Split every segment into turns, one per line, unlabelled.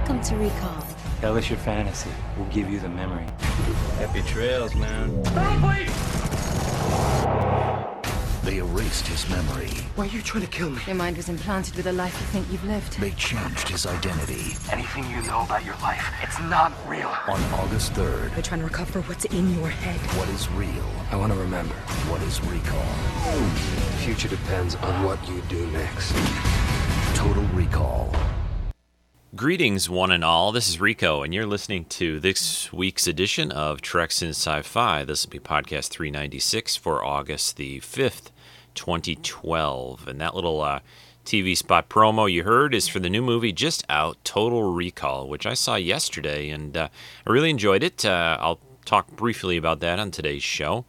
Welcome to Recall.
Tell us your fantasy. We'll give you the memory.
Happy trails, man.
They erased his memory.
Why are you trying to kill me?
Your mind was implanted with a life you think you've lived.
They changed his identity.
Anything you know about your life, it's not real.
On August 3rd,
We're trying to recover what's in your head.
what is real?
I want to remember.
What is recall?
The future depends on what you do next.
Total Recall.
Greetings, one and all. This is Rico, and you're listening to this week's edition of Treks in Sci Fi. This will be podcast 396 for August the 5th, 2012. And that little uh, TV spot promo you heard is for the new movie just out, Total Recall, which I saw yesterday, and uh, I really enjoyed it. Uh, I'll talk briefly about that on today's show.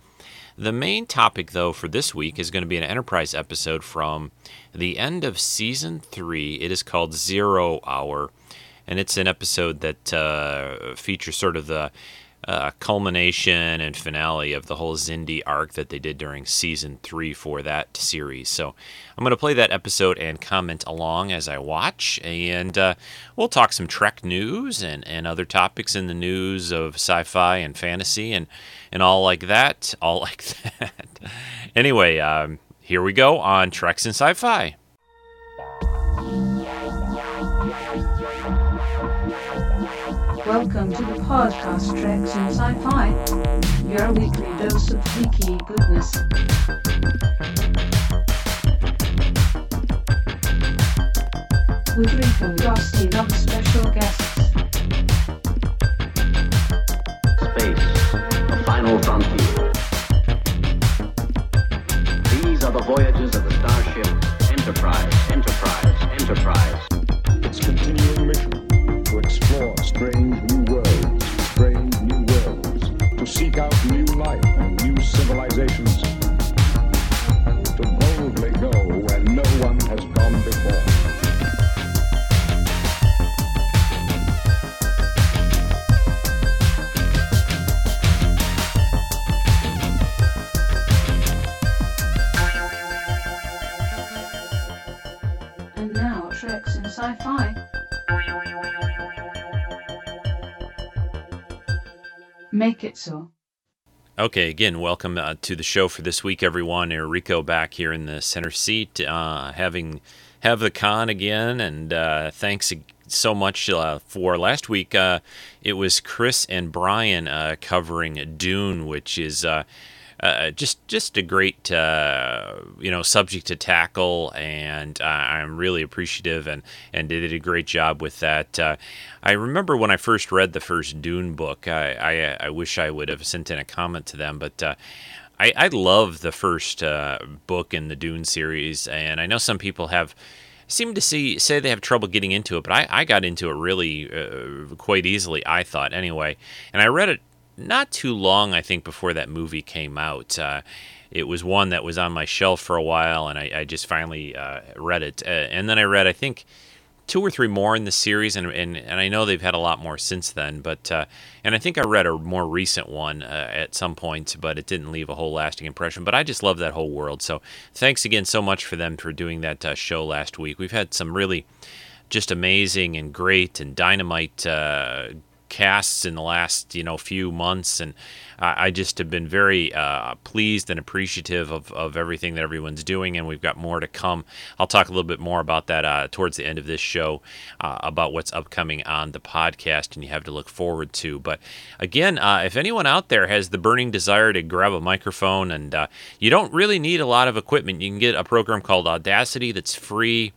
The main topic, though, for this week is going to be an Enterprise episode from the end of season three. It is called Zero Hour, and it's an episode that uh, features sort of the uh, culmination and finale of the whole Xindi arc that they did during season three for that series. So I'm going to play that episode and comment along as I watch, and uh, we'll talk some Trek news and, and other topics in the news of sci fi and fantasy and, and all like that. All like that. anyway, um, here we go on Treks and Sci Fi.
Welcome to the podcast Treks in Sci-Fi, your weekly dose of geeky goodness. With Rico and Dusty and special guests.
Final frontier. These are the voyages of the starship Enterprise, Enterprise, Enterprise.
its continuing mission to explore strange new worlds, strange new worlds, to seek out new life and new civilizations,
Make it so.
Okay, again, welcome uh, to the show for this week, everyone. Enrico back here in the center seat, uh, having have the con again, and uh, thanks so much uh, for last week. Uh, it was Chris and Brian uh, covering Dune, which is. Uh, just just a great uh, you know subject to tackle, and uh, I'm really appreciative and and did a great job with that. Uh, I remember when I first read the first Dune book, I I, I wish I would have sent in a comment to them, but. Uh, I, I love the first book in the Dune series, and I know some people have seem to see say they have trouble getting into it, but I, I got into it really uh, quite easily. I thought anyway, and I read it not too long, I think, before that movie came out. Uh, it was one that was on my shelf for a while, and I, I just finally uh, read it. Uh, and then I read, I think, two or three more in the series, and, and, and I know they've had a lot more since then. But uh, and I think I read a more recent one uh, at some point, but it didn't leave a whole lasting impression. But I just love that whole world. So thanks again so much for them for doing that uh, show last week. We've had some really just amazing and great and dynamite casts in the last you know few months and I, I just have been very uh, pleased and appreciative of, of everything that everyone's doing and we've got more to come. I'll talk a little bit more about that uh, towards the end of this show uh, about what's upcoming on the podcast and you have to look forward to. But again uh, if anyone out there has the burning desire to grab a microphone and uh, you don't really need a lot of equipment you can get a program called Audacity that's free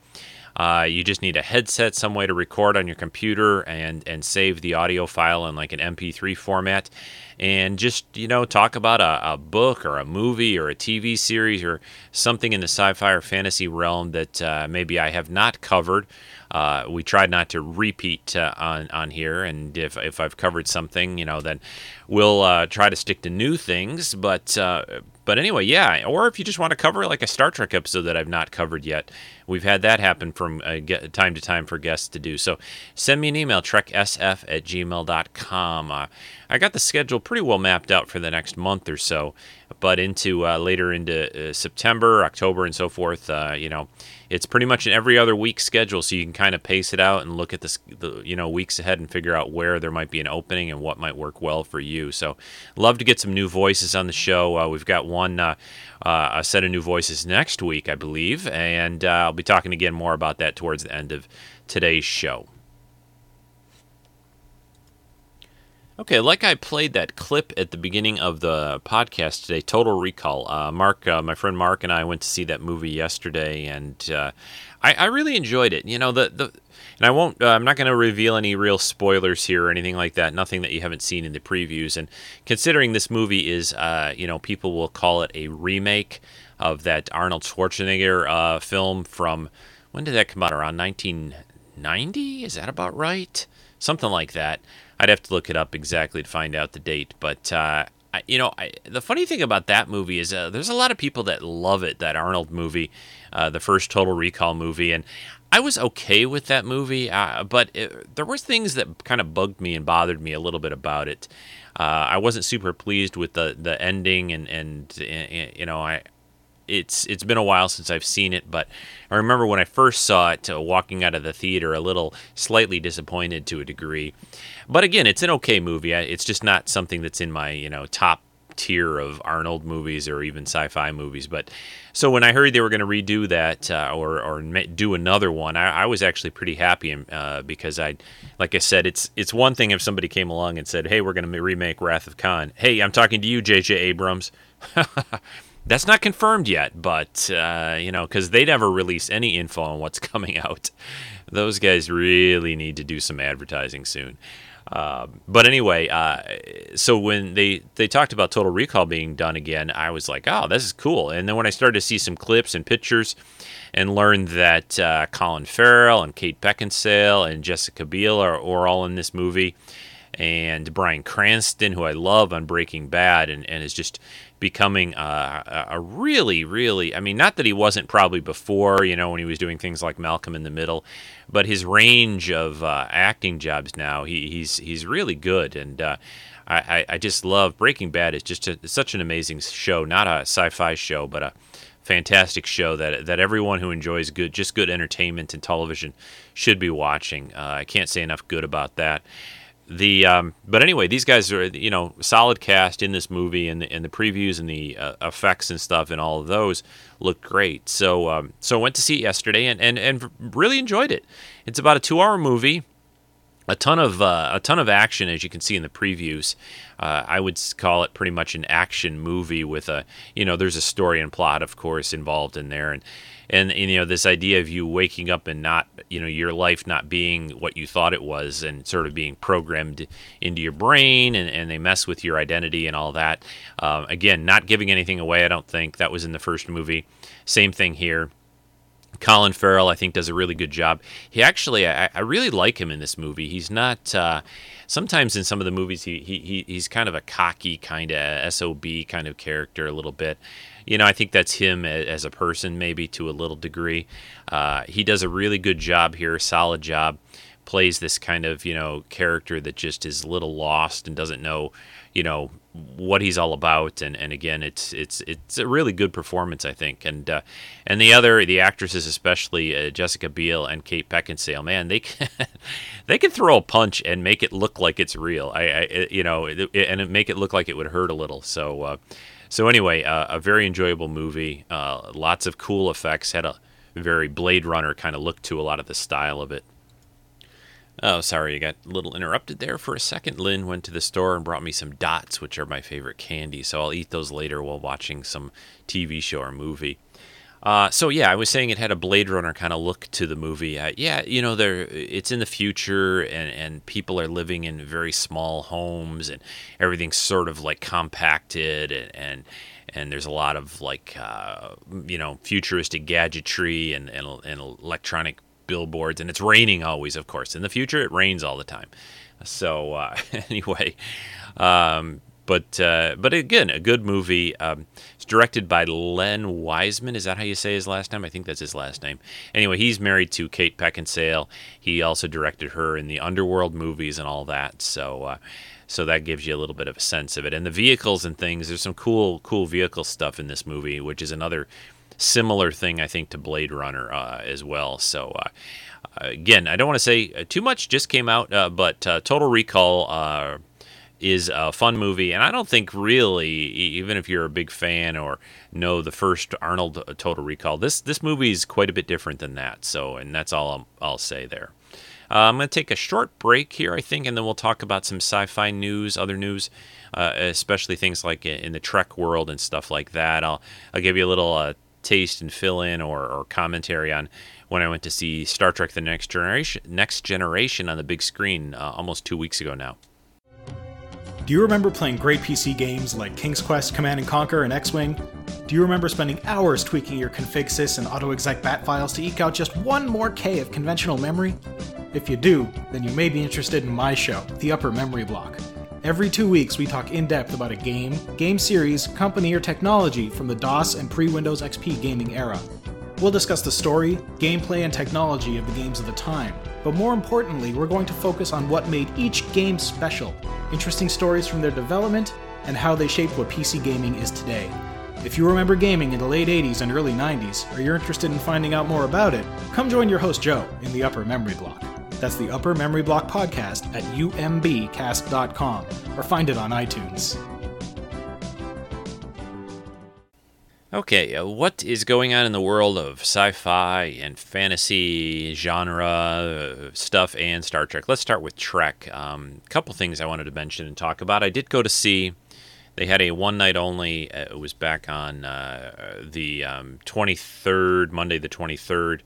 uh, you just need a headset, some way to record on your computer, and and save the audio file in like an MP3 format, and just you know talk about a, a book or a movie or a TV series or something in the sci-fi or fantasy realm that uh, maybe I have not covered. Uh, we tried not to repeat uh, on on here, and if if I've covered something, you know, then we'll uh, try to stick to new things. But uh, but anyway, yeah. Or if you just want to cover like a Star Trek episode that I've not covered yet, we've had that happen from uh, time to time for guests to do. So send me an email, treksf at gmail.com. Uh, I got the schedule pretty well mapped out for the next month or so, but into uh, later into uh, September, October, and so forth. Uh, you know, it's pretty much an every other week schedule, so you can kind of pace it out and look at the, the you know weeks ahead and figure out where there might be an opening and what might work well for you. So, love to get some new voices on the show. Uh, we've got one uh, uh, a set of new voices next week, I believe, and I'll be talking again more about that towards the end of today's show. Okay, like I played that clip at the beginning of the podcast today, Total Recall. Uh, Mark, uh, my friend Mark, and I went to see that movie yesterday, and uh, I, I, really enjoyed it. You know, the the and I won't. Uh, I'm not going to reveal any real spoilers here or anything like that. Nothing that you haven't seen in the previews. And considering this movie is, uh, you know, people will call it a remake of that Arnold Schwarzenegger uh, film from when did that come out? Around 1990? Is that about right? Something like that. I'd have to look it up exactly to find out the date. But uh, I, you know, I, the funny thing about that movie is uh, there's a lot of people that love it. That Arnold movie, uh, the first Total Recall movie, and I was okay with that movie, uh, but it, there was things that kind of bugged me and bothered me a little bit about it. Uh, I wasn't super pleased with the the ending, and and you know, I it's it's been a while since I've seen it, but I remember when I first saw it, uh, walking out of the theater, a little slightly disappointed to a degree. But again, it's an okay movie. It's just not something that's in my you know top tier of Arnold movies or even sci-fi movies. But so when I heard they were going to redo that uh, or or do another one, I, I was actually pretty happy uh, because I, like I said, it's it's one thing if somebody came along and said, "Hey, we're going to remake Wrath of Khan." Hey, I'm talking to you, J.J. Abrams. That's not confirmed yet, but uh, you know, because they never release any info on what's coming out. Those guys really need to do some advertising soon. Uh, but anyway, uh, so when they they talked about Total Recall being done again, I was like, "Oh, this is cool." And then when I started to see some clips and pictures, and learned that uh, Colin Farrell and Kate Beckinsale and Jessica Biel are, are all in this movie, and Bryan Cranston, who I love on Breaking Bad, and, and is just becoming a, a, really, really, I mean, not that he wasn't probably before, you know, when he was doing things like Malcolm in the Middle, but his range of uh, acting jobs now, he, he's he's really good. And uh, I, I just love Breaking Bad. It's just a, such an amazing show, not a sci fi show, but a fantastic show that that everyone who enjoys good, just good entertainment and television should be watching. Uh, I can't say enough good about that the um, but anyway, these guys are you know solid cast in this movie, and the, and the previews and the uh, effects and stuff and all of those look great. So um, so went to see it yesterday and, and and really enjoyed it. It's about a two hour movie, a ton of uh, a ton of action as you can see in the previews. Uh, I would call it pretty much an action movie with a you know there's a story and plot of course involved in there and and, and, you know this idea of you waking up and not you know your life not being what you thought it was and sort of being programmed into your brain and, and they mess with your identity and all that uh, again not giving anything away i don't think that was in the first movie same thing here Colin Farrell, I think, does a really good job. He actually, I, I really like him in this movie. He's not. Uh, sometimes in some of the movies, he, he he's kind of a cocky kind of sob kind of character, a little bit you know, I think that's him as a person, maybe to a little degree. Uh, he does a really good job here, solid job. Plays this kind of you know character that just is a little lost and doesn't know, you know, what he's all about. And, and again, it's it's it's a really good performance, I think. And uh, and the other the actresses, especially uh, Jessica Biel and Kate Beckinsale, man, they can, they can throw a punch and make it look like it's real. I, I you know, and make it look like it would hurt a little. So uh, so anyway, uh, a very enjoyable movie. Uh, lots of cool effects. Had a very Blade Runner kind of look to a lot of the style of it. Oh, sorry, I got a little interrupted there for a second. Lynn went to the store and brought me some dots, which are my favorite candy. So I'll eat those later while watching some TV show or movie. Uh, so yeah, I was saying it had a Blade Runner kind of look to the movie. Uh, yeah, you know, there it's in the future, and and people are living in very small homes, and everything's sort of like compacted, and and, and there's a lot of like uh, you know futuristic gadgetry and, and and electronic billboards, and it's raining always, of course. In the future, it rains all the time. So uh, anyway. Um, but uh, but again, a good movie. Um, it's directed by Len Wiseman. Is that how you say his last name? I think that's his last name. Anyway, he's married to Kate Beckinsale. He also directed her in the Underworld movies and all that. So. Uh, so that gives you a little bit of a sense of it. And the vehicles and things, there's some cool, cool vehicle stuff in this movie, which is another similar thing I think to Blade Runner uh, as well. So uh, again, I don't want to say uh, too much. Just came out, uh, but Total Recall is a fun movie, and I don't think really, even if you're a big fan or know the first Arnold Total Recall, this this movie is quite a bit different than that. So, and that's all I'll, I'll say there. Uh, I'm going to take a short break here, I think, and then we'll talk about some sci fi news, other news, uh, especially things like in the Trek world and stuff like that. I'll, I'll give you a little uh, taste and fill in or, or, commentary on when I went to see Star Trek The Next Generation, Next Generation on the big screen uh, almost two weeks ago now.
Do you remember playing great PC games like King's Quest, Command and Conquer, and X Wing? Do you remember spending hours tweaking your config sys and autoexec bat files to eke out just one more K of conventional memory? If you do, then you may be interested in my show, The Upper Memory Block. Every two weeks, we talk in depth about a game, game series, company, or technology from the DOS and pre Windows XP gaming era. We'll discuss the story, gameplay, and technology of the games of the time, but more importantly, we're going to focus on what made each game special, interesting stories from their development, and how they shaped what PC gaming is today. If you remember gaming in the late 80s and early 90s, or you're interested in finding out more about it, come join your host Joe in the Upper Memory Block. That's the Upper Memory Block Podcast at umbcast.com or find it on iTunes.
Okay, uh, what is going on in the world of sci fi and fantasy genre uh, stuff and Star Trek? Let's start with Trek. A um, couple things I wanted to mention and talk about. I did go to see, they had a one night only, uh, it was back on uh, the um, 23rd, Monday the 23rd.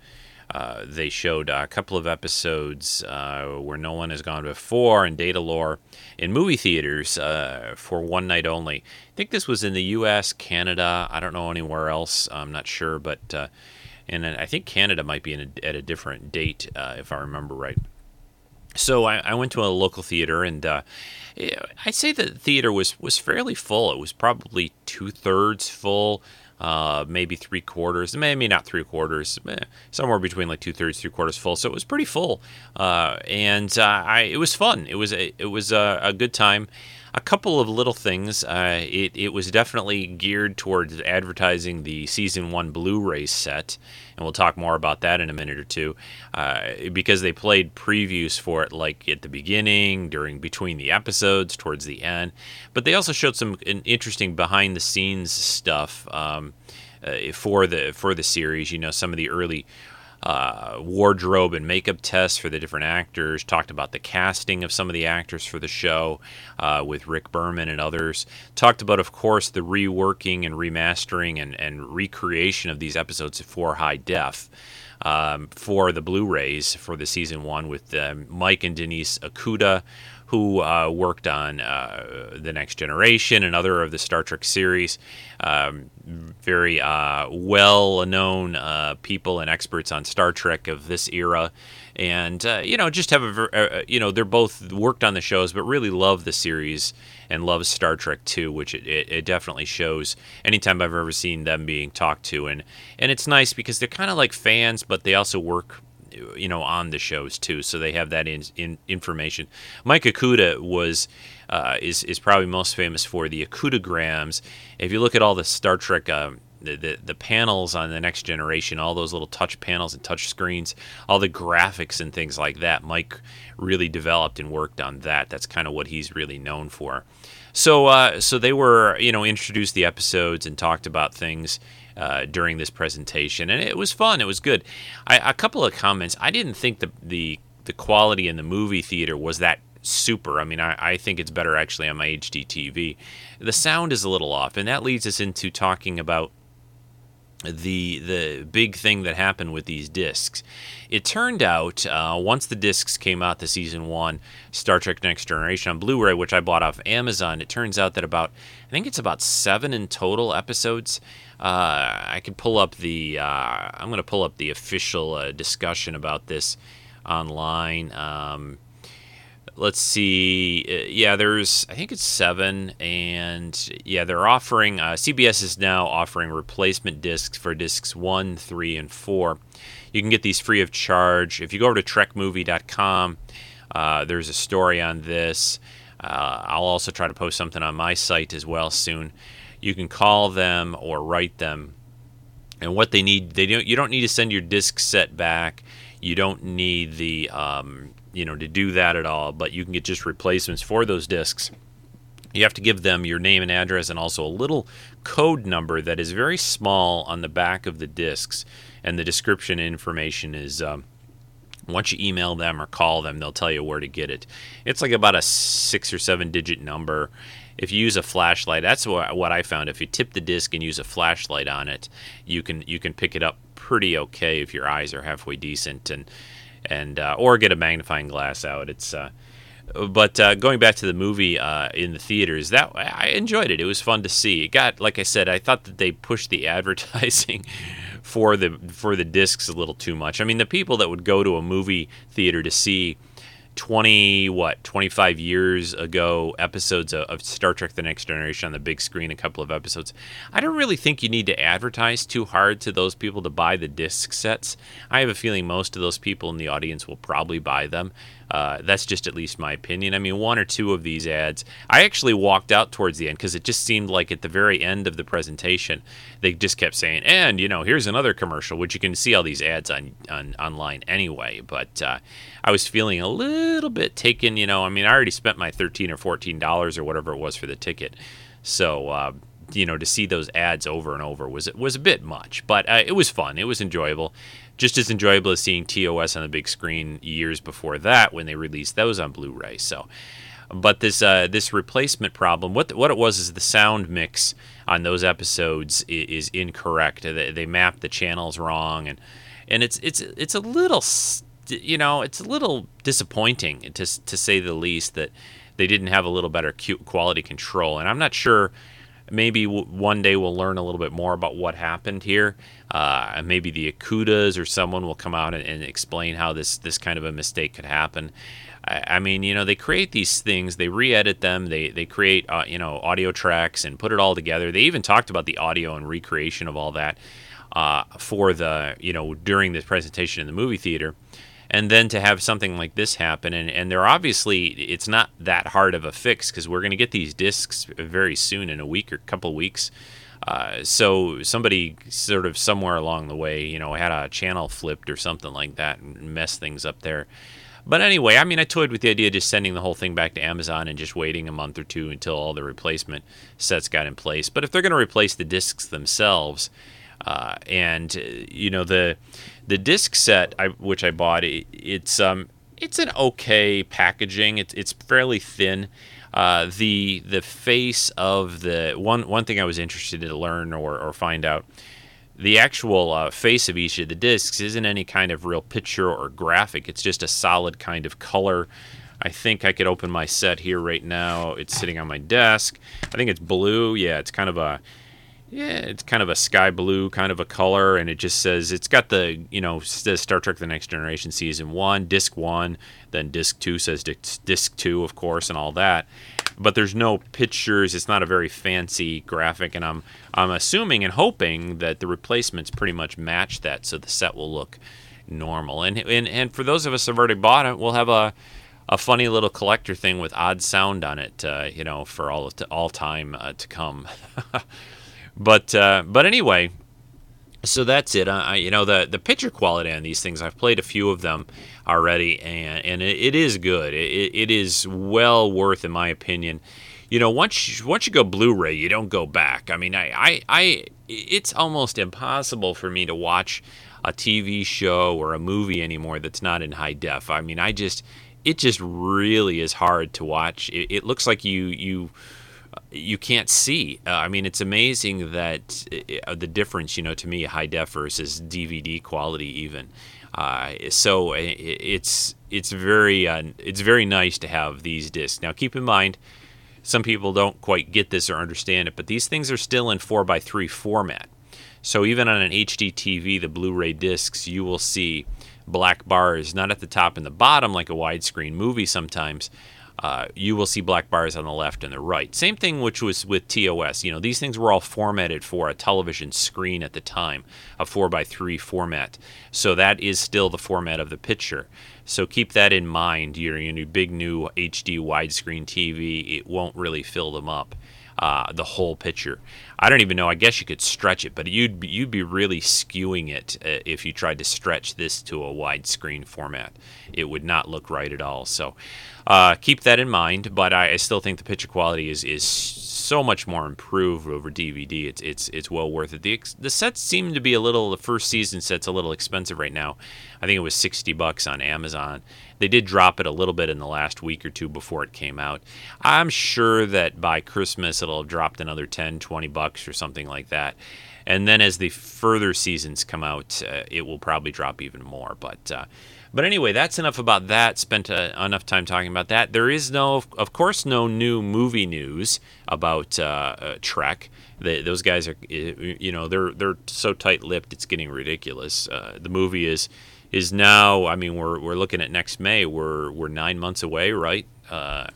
Uh, they showed a couple of episodes uh, where no one has gone before in Datalore in movie theaters uh, for one night only. I think this was in the U.S., Canada. I don't know anywhere else. I'm not sure, but uh, and I think Canada might be a, at a different date uh, if I remember right. So I, I, went to a local theater, and uh, I'd say the theater was was fairly full. It was probably two thirds full uh, maybe three quarters, maybe not three quarters, eh, somewhere between like two thirds, three quarters full. So it was pretty full, uh, and uh, I it was fun. It was a, it was a, a good time. A couple of little things. Uh, it it was definitely geared towards advertising the season one Blu-ray set and we'll talk more about that in a minute or two, uh, because they played previews for it like at the beginning, during between the episodes, towards the end. But they also showed some interesting behind the scenes stuff um, uh, for the for the series. You know, some of the early uh, wardrobe and makeup tests for the different actors, talked about the casting of some of the actors for the show uh, with Rick Berman and others. Talked about, of course, the reworking and remastering and, and recreation of these episodes for high def. Um, for the Blu-rays for the season one with uh, Mike and Denise Okuda, who uh, worked on uh, The Next Generation and other of the Star Trek series. Um, very uh, well known uh, people and experts on Star Trek of this era. And, uh, you know, just have a, you know, they're both worked on the shows, but really love the series and love Star Trek too, which it, it, it, definitely shows anytime I've ever seen them being talked to. And, and it's nice because they're kind of like fans, but they also work you know on the shows too, so they have that in, in information. Mike Okuda was uh, is is probably most famous for the Okudagrams. If you look at all the Star Trek. Um, the, the, the panels on the next generation, all those little touch panels and touch screens, all the graphics and things like that. Mike really developed and worked on that. That's kind of what he's really known for. So, uh, so they were, you know, introduced the episodes and talked about things uh, during this presentation, and it was fun. It was good. I, a couple of comments. I didn't think the the the quality in the movie theater was that super. I mean, I, I think it's better actually on my HD TV. The sound is a little off, and that leads us into talking about the the big thing that happened with these discs. It turned out uh, once the discs came out, the season one Star Trek Next Generation on Blu-ray, which I bought off Amazon, it turns out that about I think it's about seven in total episodes. Uh, I can pull up the uh, I'm going to pull up the official uh, discussion about this online. Um, let's see. Yeah, there's I think it's seven, and yeah, they're offering. Uh, CBS is now offering replacement discs for discs one, three, and four. You can get these free of charge if you go over to TrekMovie.com. Uh, there's a story on this. Uh, I'll also try to post something on my site as well soon. You can call them or write them, and what they need, they don't. You don't need to send your disc set back. You don't need the um, you know to do that at all but you can get just replacements for those discs you have to give them your name and address and also a little code number that is very small on the back of the discs and the description information is um, once you email them or call them they'll tell you where to get it it's like about a six or seven digit number if you use a flashlight that's what, what i found if you tip the disc and use a flashlight on it you can you can pick it up pretty okay if your eyes are halfway decent and and uh, or get a magnifying glass out. It's uh, but uh, going back to the movie uh, in the theaters, that I enjoyed it. It was fun to see. It got like I said, I thought that they pushed the advertising for the for the discs a little too much. I mean, the people that would go to a movie theater to see 20 what 25 years ago episodes of, of, Star Trek the Next Generation on the big screen a couple of episodes. I don't really think you need to advertise too hard to those people to buy the disc sets. I have a feeling most of those people in the audience will probably buy them uh, that's just at least my opinion. I mean, one or two of these ads, I actually walked out towards the end because it just seemed like at the very end of the presentation, they just kept saying, "And you know, here's another commercial," which you can see all these ads on, on online anyway. But uh, I was feeling a little bit taken. You know, I mean, I already spent my thirteen or fourteen dollars or whatever it was for the ticket, so. Uh, you know, to see those ads over and over was was a bit much, but uh, it was fun. It was enjoyable just as enjoyable as seeing TOS on the big screen years before that when they released those on Blu-ray. So, but this uh, this replacement problem, what what it was is the sound mix on those episodes is, is incorrect. They, they mapped the channels wrong, and and it's it's it's a little you know it's a little disappointing to to say the least that they didn't have a little better quality control. And I'm not sure maybe one day we'll learn a little bit more about what happened here. Uh, maybe the Okudas or someone will come out and, and, explain how this this kind of a mistake could happen. I, I, mean, you know, they create these things, they re-edit them, they they create uh, you know audio tracks and put it all together. They even talked about the audio and recreation of all that uh, for the you know during the presentation in the movie theater and then to have something like this happen and, and they're obviously it's not that hard of a fix because we're going to get these discs very soon in a week or couple weeks. Uh, so somebody sort of somewhere along the way you know had a channel flipped or something like that and messed things up there. But anyway i mean i toyed with the idea of just sending the whole thing back to amazon and just waiting a month or two until all the replacement sets got in place. But if they're going to replace the discs themselves uh, and uh, you know the the disc set, I, which I bought, it, it's um, it's an okay packaging. It's it's fairly thin. Uh, the the face of the one one thing I was interested to learn or, or find out the actual uh, face of each of the discs isn't any kind of real picture or graphic. It's just a solid kind of color. I think I could open my set here right now. It's sitting on my desk. I think it's blue. Yeah, it's kind of a yeah, it's kind of a sky blue kind of a color, and it just says it's got the you know says Star Trek: The Next Generation season one, disc one, then disc two says disc, two, of course, and all that. But there's no pictures. It's not a very fancy graphic, and I'm I'm assuming and hoping that the replacements pretty much match that, so the set will look normal. And and and for those of us who've already bought it, we'll have a a funny little collector thing with odd sound on it, uh, you know, for all all time uh, to come. But uh, but anyway, so that's it. I, you know the the picture quality on these things. I've played a few of them already, and and it, it is good. It, it is well worth, in my opinion. You know, once you, once you go Blu-ray, you don't go back. I mean, I, I, I it's almost impossible for me to watch a TV show or a movie anymore that's not in high def. I mean, I just it just really is hard to watch. It, it looks like you you you can't see. Uh, I mean, it's amazing that uh, the difference, you know, to me, high def versus DVD quality, even. Uh, so it's it's very uh, it's very nice to have these discs. Now, keep in mind, some people don't quite get this or understand it, but these things are still in four x three format. So even on an HD TV, the Blu-ray discs, you will see black bars, not at the top and the bottom like a widescreen movie sometimes. Uh, you will see black bars on the left and the right. Same thing, which was with TOS. You know, these things were all formatted for a television screen at the time, a 4x3 format. So that is still the format of the picture. So keep that in mind. Your, your big new HD widescreen TV, it won't really fill them up. Uh, the whole picture. I don't even know. I guess you could stretch it, but you'd be, you'd be really skewing it uh, if you tried to stretch this to a widescreen format. It would not look right at all. So uh, keep that in mind. But I, I, still think the picture quality is is so much more improved over DVD. It's it's it's well worth it. The the sets seem to be a little. The first season set's a little expensive right now. I think it was sixty bucks on Amazon. They did drop it a little bit in the last week or two before it came out. I'm sure that by Christmas it'll have dropped another 10, 20 bucks or something like that. And then as the further seasons come out, uh, it will probably drop even more. But uh, but anyway, that's enough about that. Spent uh, enough time talking about that. There is no, of course, no new movie news about uh, uh, Trek. Those guys are, you know, they're they're so tight-lipped, it's getting ridiculous. Uh, the movie is is now. I mean, we're we're looking at next May. We're we're nine months away, right? Uh,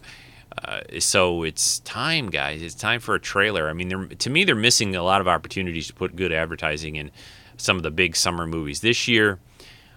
uh, so it's time, guys. It's time for a trailer. I mean, to me, they're missing a lot of opportunities to put good advertising in some of the big summer movies this year,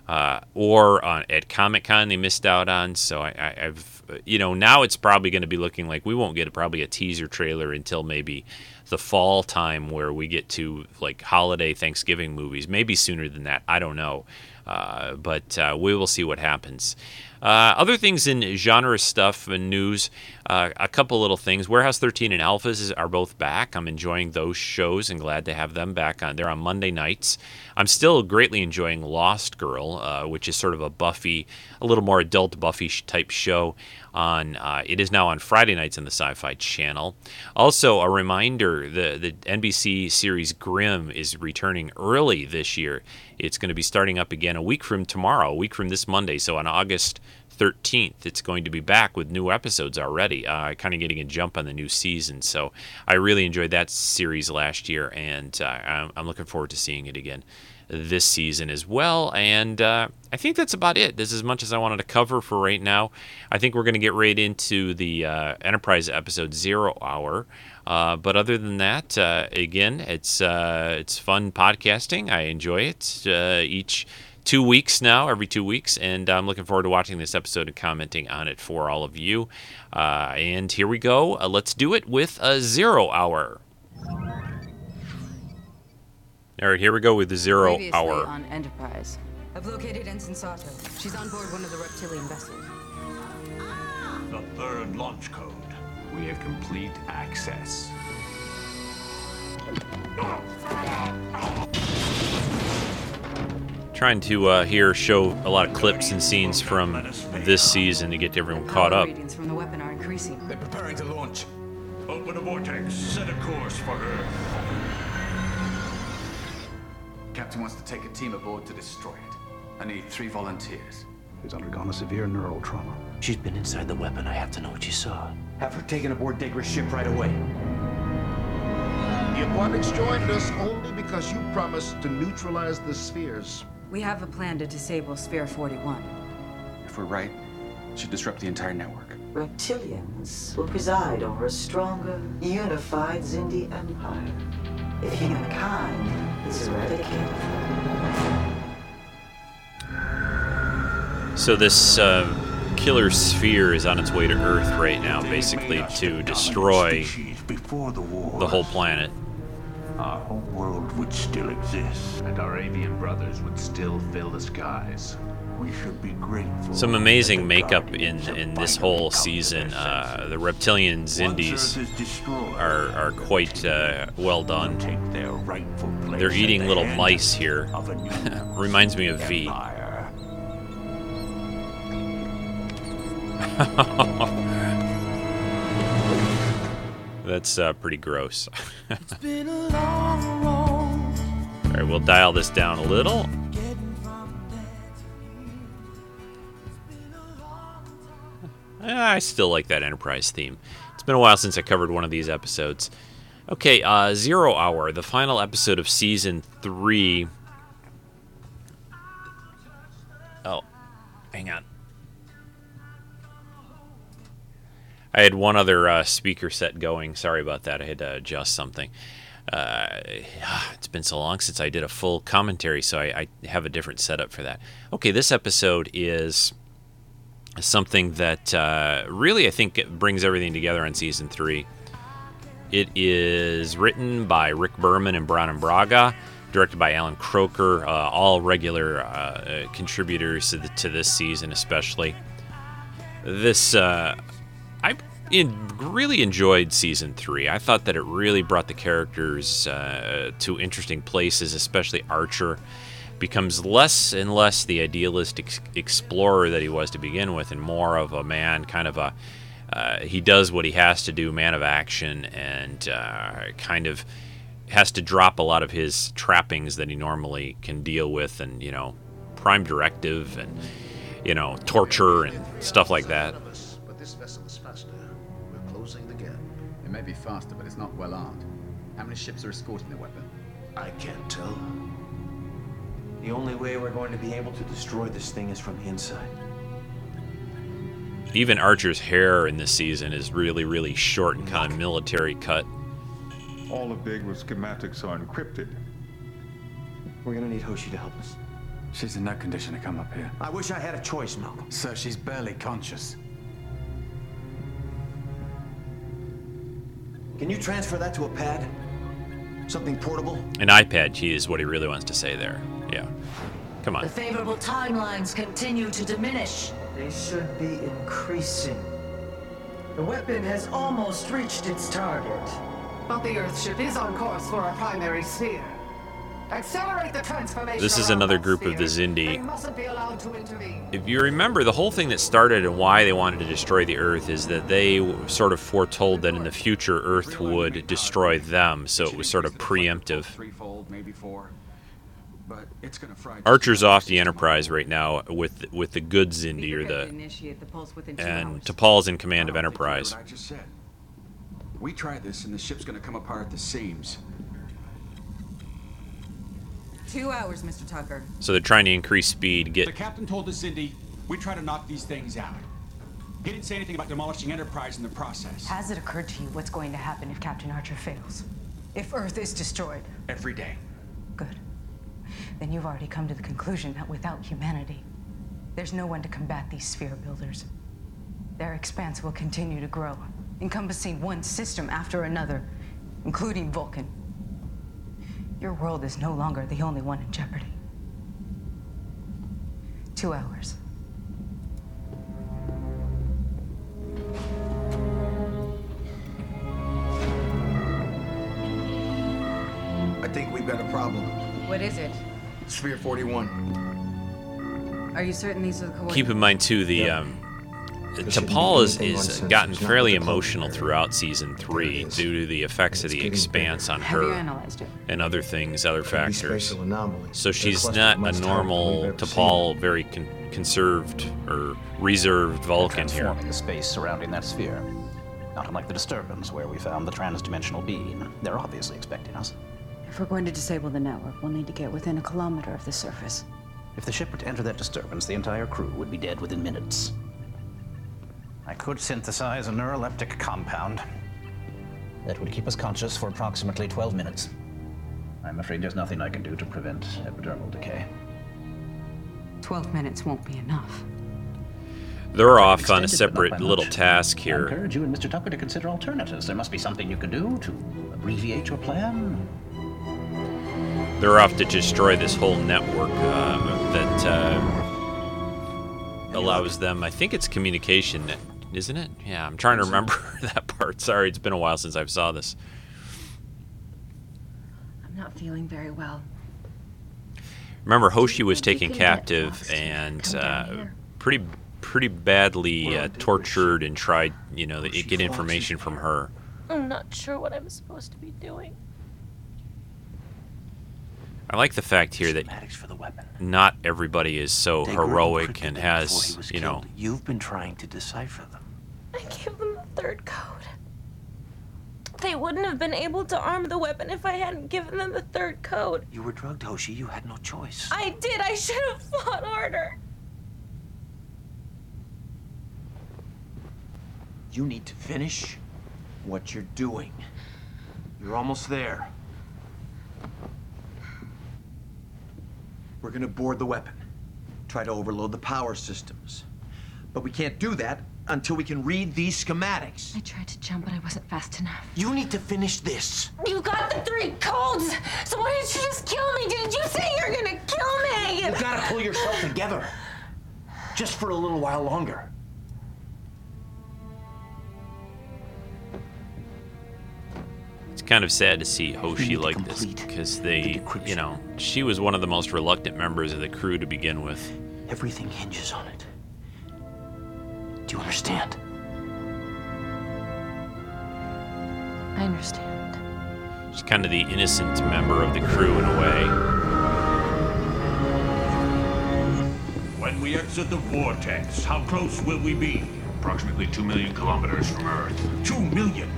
uh, or at Comic Con they missed out on. So I, have you know, now it's probably going to be looking like we won't get a, probably a teaser trailer until maybe the fall time where we get to like holiday Thanksgiving movies. Maybe sooner than that. I don't know. Uh, but uh, we will see what happens. Uh, other things in genre stuff and news, uh, a couple little things. Warehouse 13 and Alphas are both back. I'm enjoying those shows and glad to have them back on. They're on Monday nights. I'm still greatly enjoying Lost Girl, uh, which is sort of a Buffy, a little more adult Buffy type show. On uh, it is now on Friday nights on the Sci-Fi Channel. Also, a reminder: the the NBC series Grimm is returning early this year. It's going to be starting up again a week from tomorrow, a week from this Monday. So on August 13th. It's going to be back with new episodes already, uh, kind of getting a jump on the new season. So I really enjoyed that series last year, and uh, I'm looking forward to seeing it again this season as well. And uh, I think that's about it. This is as much as I wanted to cover for right now. I think we're going to get right into the uh, Enterprise episode Zero Hour. Uh, but other than that, uh, again, it's uh, it's fun podcasting. I enjoy it uh, each two weeks now, every two weeks, and I'm looking forward to watching this episode and commenting on it for all of you. And here we go. Let's do it with a zero hour. All right, here we go with the zero
Previously
hour.
on Enterprise.
I've located Ensign Sato. She's on board one of the reptilian vessels.
The third launch code. We have complete access.
Trying to uh, here show a lot of clips and scenes from this season to get everyone caught up.
Readings from the weapon are increasing.
They're preparing to launch. Open a vortex. Set a course for her.
Captain wants to take a team aboard to destroy it. I need three volunteers.
She's undergone a severe neural trauma.
She's been inside the weapon. I have to know what you saw.
Have her taken aboard Degra's ship right away.
The Aquatics joined us only because you promised to neutralize the spheres.
We have a plan to disable Sphere 41.
If we're right, it should disrupt the entire network.
Reptilians will preside over a stronger, unified Xindi empire. If humankind is eradicated.
So this uh, killer sphere is on its way to Earth right now, basically to destroy the whole planet.
Our home world would still exist, and our avian brothers would still fill the skies. We should be grateful.
Some amazing makeup in in this whole season. Uh, the reptilian Xindis are are quite uh, well done. They're eating little mice here. Reminds me of V. That's uh, pretty gross. All right, we'll dial this down a little. I still like that Enterprise theme. It's been a while since I covered one of these episodes. Okay, uh, Zero Hour, the final episode of season three. Uh, Hang on. I had one other uh, speaker set going. Sorry about that. I had to adjust something. Uh, it's been so long since I did a full commentary, so I, I have a different setup for that. Okay, this episode is something that uh, really I think brings everything together on season three. It is written by Rick Berman and Brannon Braga, directed by Allan Kroeker, uh, all regular uh, contributors to, the, to, this season, especially. This uh, I in, really enjoyed season three. I thought that it really brought the characters uh, to interesting places, especially Archer becomes less and less the idealistic explorer that he was to begin with, and more of a man, kind of a uh, he does what he has to do, man of action, and uh, kind of has to drop a lot of his trappings that he normally can deal with, and you know, prime directive and you know, torture and stuff like that.
But this vessel is faster. We're closing the gap.
It may be faster, but it's not well armed. How many ships are escorting the weapon?
I can't tell.
The only way we're going to be able to destroy this thing is from the inside.
Even Archer's hair in this season is really, really short and kind of military cut.
All the big schematics are encrypted.
We're gonna need Hoshi to help us.
She's in no condition to come up here.
I wish I had a choice, Malcolm.
Sir, she's barely conscious.
Can you transfer that to a pad? Something portable?
An iPad key is what he really wants to say there. Yeah. Come on.
The favorable timelines continue to diminish. They should be increasing. The weapon has almost reached its target.
But the Earthship is on course for our primary sphere. Accelerate the transformation.
This is another group of the Xindi.
mustn't be allowed to intervene.
If you remember, the whole thing that started and why they wanted to destroy the Earth is that they sort of foretold that in the future Earth would destroy them, so it was sort of preemptive.
Threefold, maybe four. But it's gonna fry.
Archer's off the Enterprise right now with with the goods Xindi or the
Initiate the pulse within two
and
hours.
T'Pol's in command of
I don't think you heard
Enterprise.
what I just said. We try this, and the ship's gonna come apart at the seams.
Two hours, Mr. Tucker.
So they're trying to increase speed, Get The
captain told us, Cindy, we try to knock these things out. He didn't say anything about demolishing Enterprise in the process.
Has it occurred to you what's going to happen if Captain Archer fails? If Earth is destroyed?
Every day.
Good. Then you've already come to the conclusion that without humanity, there's no one to combat these sphere builders. Their expanse will continue to grow, encompassing one system after another, including Vulcan. Your world is no longer the only one in jeopardy. Two hours.
I think we've got a problem.
What is it?
Sphere 41.
Are you certain these are the coordinates?
keep in mind too the um T'Pol is, is gotten fairly emotional throughout season three due to the effects of the expanse on her and other things, other factors. So she's not a
much tighter than
normal
we've
T'Pol, very con- conserved or reserved Vulcan here.
transforming the space surrounding that sphere. Not unlike the disturbance where we found the transdimensional being. They're obviously expecting us.
If we're going to disable the network, we'll need to get within a kilometer of the surface.
If the ship were to enter that disturbance, the entire crew would be dead within minutes. I could synthesize a neuroleptic compound. That would keep us conscious for approximately 12 minutes. I'm afraid there's nothing I can do to prevent epidermal decay.
Twelve minutes won't be enough.
They're off on a
Extended, but not by
separate little
much.
task
I
here.
encourage you and Mr. Tucker to consider alternatives. There must be something you can do to abbreviate your plan.
They're off to destroy this whole network uh, that uh, allows them. I think it's communication, isn't it? Yeah, I'm trying to remember that part. Sorry, it's been a while since I've saw this.
I'm not feeling very well.
Remember, Hoshi was taken captive and uh, pretty pretty badly uh, tortured and tried, you know, to get information from her.
I'm not sure what I'm supposed to be doing.
I like the fact here that not everybody is so
they
heroic and has, you know.
Killed. You've been trying to decipher them.
I gave them the third code. They wouldn't have been able to arm the weapon if I hadn't given them the third code.
You were drugged, Hoshi. You had no choice.
I did. I should have fought harder.
You need to finish what you're doing. You're almost there. We're gonna board the weapon. Try to overload the power systems. But we can't do that until we can read these schematics.
I tried to jump, but I wasn't fast enough.
You need to finish this.
You got the three codes! So why didn't you just kill me? Didn't you say you're gonna kill me?
You gotta pull yourself together. Just for a little while longer.
Kind of sad to see Hoshi like this because they, you know, she was one of the most reluctant members of the crew to begin with.
Everything hinges on it. Do you understand?
I understand.
She's kind of the innocent member of the crew in a way.
When we exit the vortex, how close will we be?
Approximately 2 million kilometers from Earth.
Two million.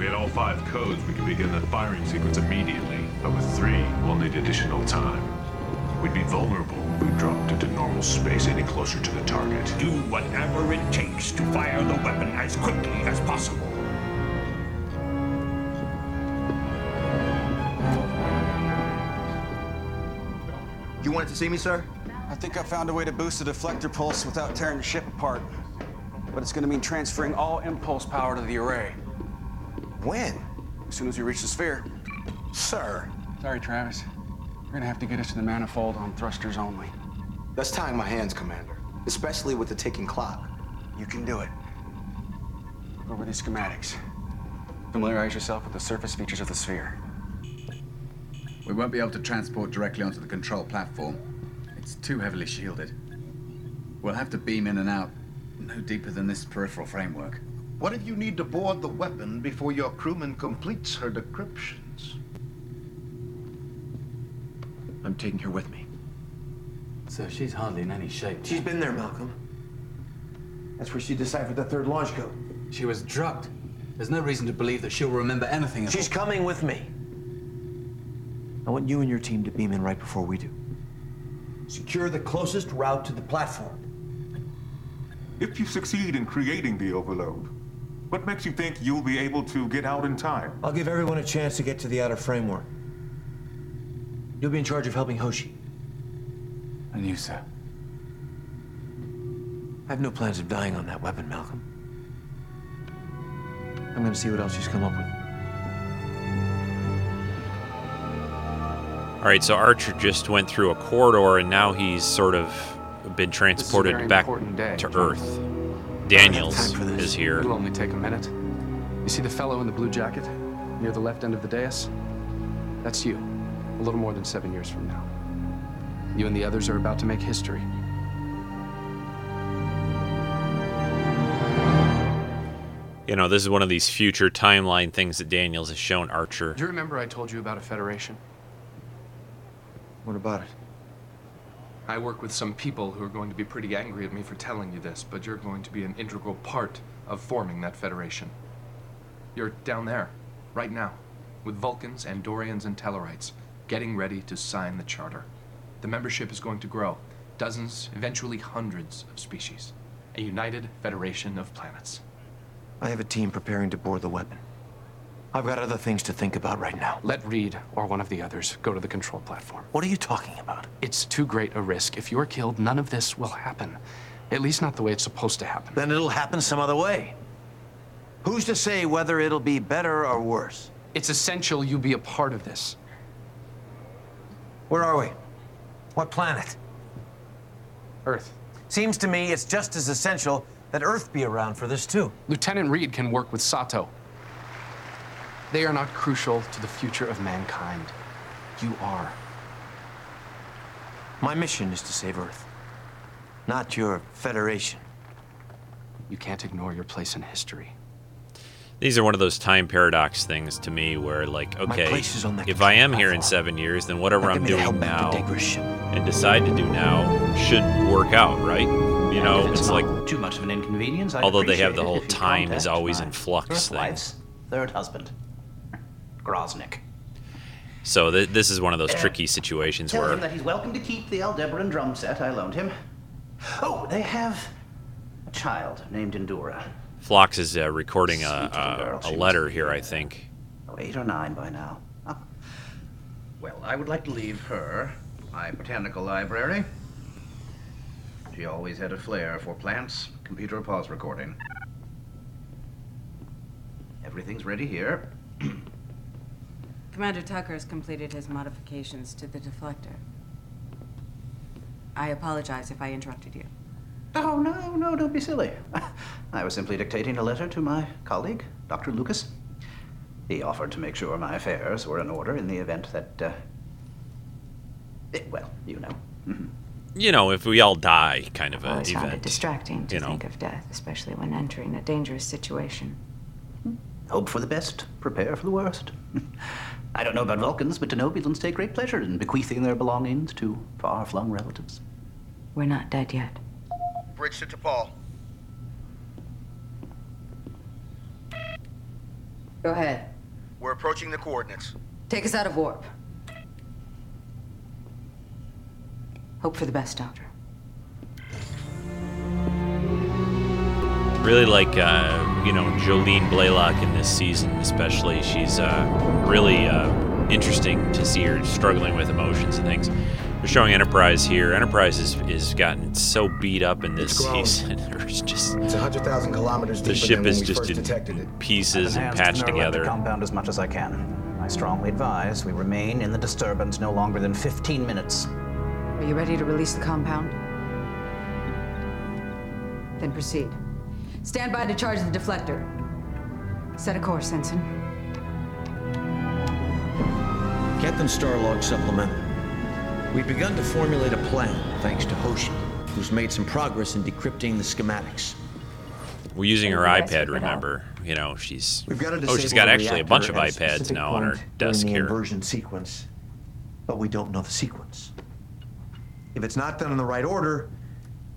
If we had all five codes, we could begin the firing sequence immediately. But with three, we'll need additional time. We'd be vulnerable if we dropped into normal space any closer to the target.
Do whatever it takes to fire the weapon as quickly as possible.
You wanted to see me, sir?
I think I found a way to boost the deflector pulse without tearing the ship apart. But it's gonna mean transferring all impulse power to the array.
When?
As soon as we reach the sphere.
Sir.
Sorry, Travis. You're gonna have to get us to the manifold on thrusters only.
That's tying my hands, Commander. Especially with the ticking clock.
You can do it. Go over these schematics. Familiarize yourself with the surface features of the sphere.
We won't be able to transport directly onto the control platform. It's too heavily shielded. We'll have to beam in and out no deeper than this peripheral framework.
What if you need to board the weapon before your crewman completes her decryptions?
I'm taking her with me.
So she's hardly in any shape.
She's been there, Malcolm. That's where she deciphered the third launch code.
She was drugged. There's no reason to believe that she'll remember anything.
She's coming with me. I want you and your team to beam in right before we do. Secure the closest route to the platform.
If you succeed in creating the overload, what makes you think you'll be able to get out in time?
I'll give everyone a chance to get to the outer framework. You'll be in charge of helping Hoshi.
And you, sir?
I have no plans of dying on that weapon, Malcolm. I'm gonna see what else she's come up with.
All right, so Archer just went through a corridor and now he's sort of been transported back to
John.
Earth. Daniels is here.
It'll only take a minute. You see the fellow in the blue jacket near the left end of the dais? That's you, a little more than seven years from now. You and the others are about to make history.
You know, this is one of these future timeline things that Daniels has shown Archer.
Do you remember I told you about a federation?
What about it?
I work with some people who are going to be pretty angry at me for telling you this, but you're going to be an integral part of forming that federation. You're down there, right now, with Vulcans, Andorians, and Tellarites, getting ready to sign the charter. The membership is going to grow. Dozens, eventually hundreds of species. A united federation of planets.
I have a team preparing to board the weapon. I've got other things to think about right now.
Let Reed or one of the others go to the control platform.
What are you talking about?
It's too great a risk. If you're killed, none of this will happen. At least not the way it's supposed to happen.
Then it'll happen some other way. Who's to say whether it'll be better or worse?
It's essential you be a part of this.
Where are we? What planet?
Earth.
Seems to me it's just as essential that Earth be around for this too.
Lieutenant Reed can work with Sato. They are not crucial to the future of mankind. You are.
My mission is to save Earth, not your Federation.
You can't ignore your place in history.
These are one of those time paradox things to me where, like, okay,
place is on the
if I am here in seven years, then whatever I'm
give me the
doing now
to Degra's ship.
and decide to do now should work out, right? You know,
If
it's like,
too much of an inconvenience. I'd
although they have the whole time is always in flux
first
thing.
wife's third husband, Groznik.
So th- this is one of those tricky situations
Tell
where
him that he's welcome to keep the Aldebaran drum set I loaned him. Oh, they have a child named Endura.
Phlox is uh, recording a,
Sweet
a, a letter here, I think.
Oh, eight or nine by now. Ah. Well, I would like to leave her my botanical library. She always had a flair for plants, computer pause recording. Everything's ready here.
Commander Tucker has completed his modifications to the deflector. I apologize if I interrupted you.
Oh, no, no, don't be silly. I was simply dictating a letter to my colleague, Dr. Lucas. He offered to make sure my affairs were in order in the event that, uh, eh, well, you know. Mhm.
You know, if we all die, kind of
I
a
always found it distracting to
you know.
think of death, especially when entering a dangerous situation.
Hope for the best, prepare for the worst. I don't know about Vulcans, but Denobulans take great pleasure in bequeathing their belongings to far-flung relatives.
We're not dead yet.
Bridge to T'Pol.
Go ahead.
We're approaching the coordinates.
Take us out of warp. Hope for the best, Doctor.
Really like, uh, you know, Jolene Blalock in this season, especially. She's uh, really uh, interesting to see her struggling with emotions and things. We're showing Enterprise here. Enterprise is, is gotten so beat up in this
It's grown.
season. There's just
It's 100,000 kilometers
the ship is
when
just
first
in
detected it.
pieces and
Enhanced
patched together.
compound as much as I can. I strongly advise we remain in the disturbance no longer than 15 minutes.
Are you ready to release the compound? Then proceed. Stand by to charge the deflector. Set a course, Ensign.
Captain Starlog supplement. We've begun to formulate a plan, thanks to Hoshi, who's made some progress in decrypting the schematics.
We're using her iPad,
figure it out.
remember? You know, she's.
We've got to
oh, she's
disable
got actually a bunch of
reactor at a
iPads now on her
point
desk
the
here.
inversion sequence, but we don't know the sequence. If it's not done in the right order,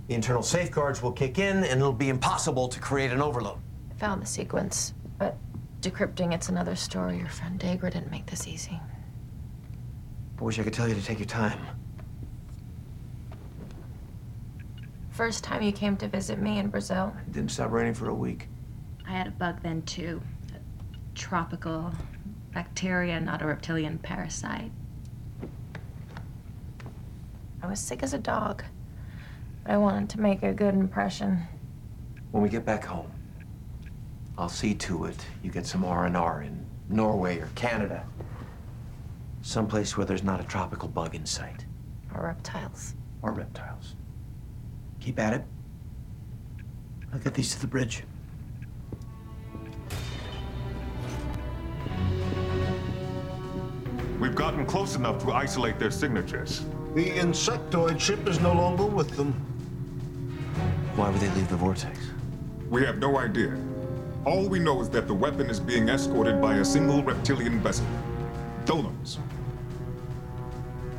the internal safeguards will kick in, and it'll be impossible to create an overload.
I found the sequence, but decrypting it's another story. Your friend Degra didn't make this easy.
I wish I could tell you to take your time.
First time you came to visit me in Brazil,
It didn't stop raining for a week.
I had a bug then too. A tropical bacteria, not a reptilian parasite.
I was sick as a dog, but I wanted to make a good impression.
When we get back home, I'll see to it you get some R&R in Norway or Canada. Someplace where there's not a tropical bug in sight.
Or reptiles.
Or reptiles. Keep at it. I'll get these to the bridge.
We've gotten close enough to isolate their signatures.
The insectoid ship is no longer with them.
Why would they leave the vortex?
We have no idea. All we know is that the weapon is being escorted by a single reptilian vessel. Dolim's.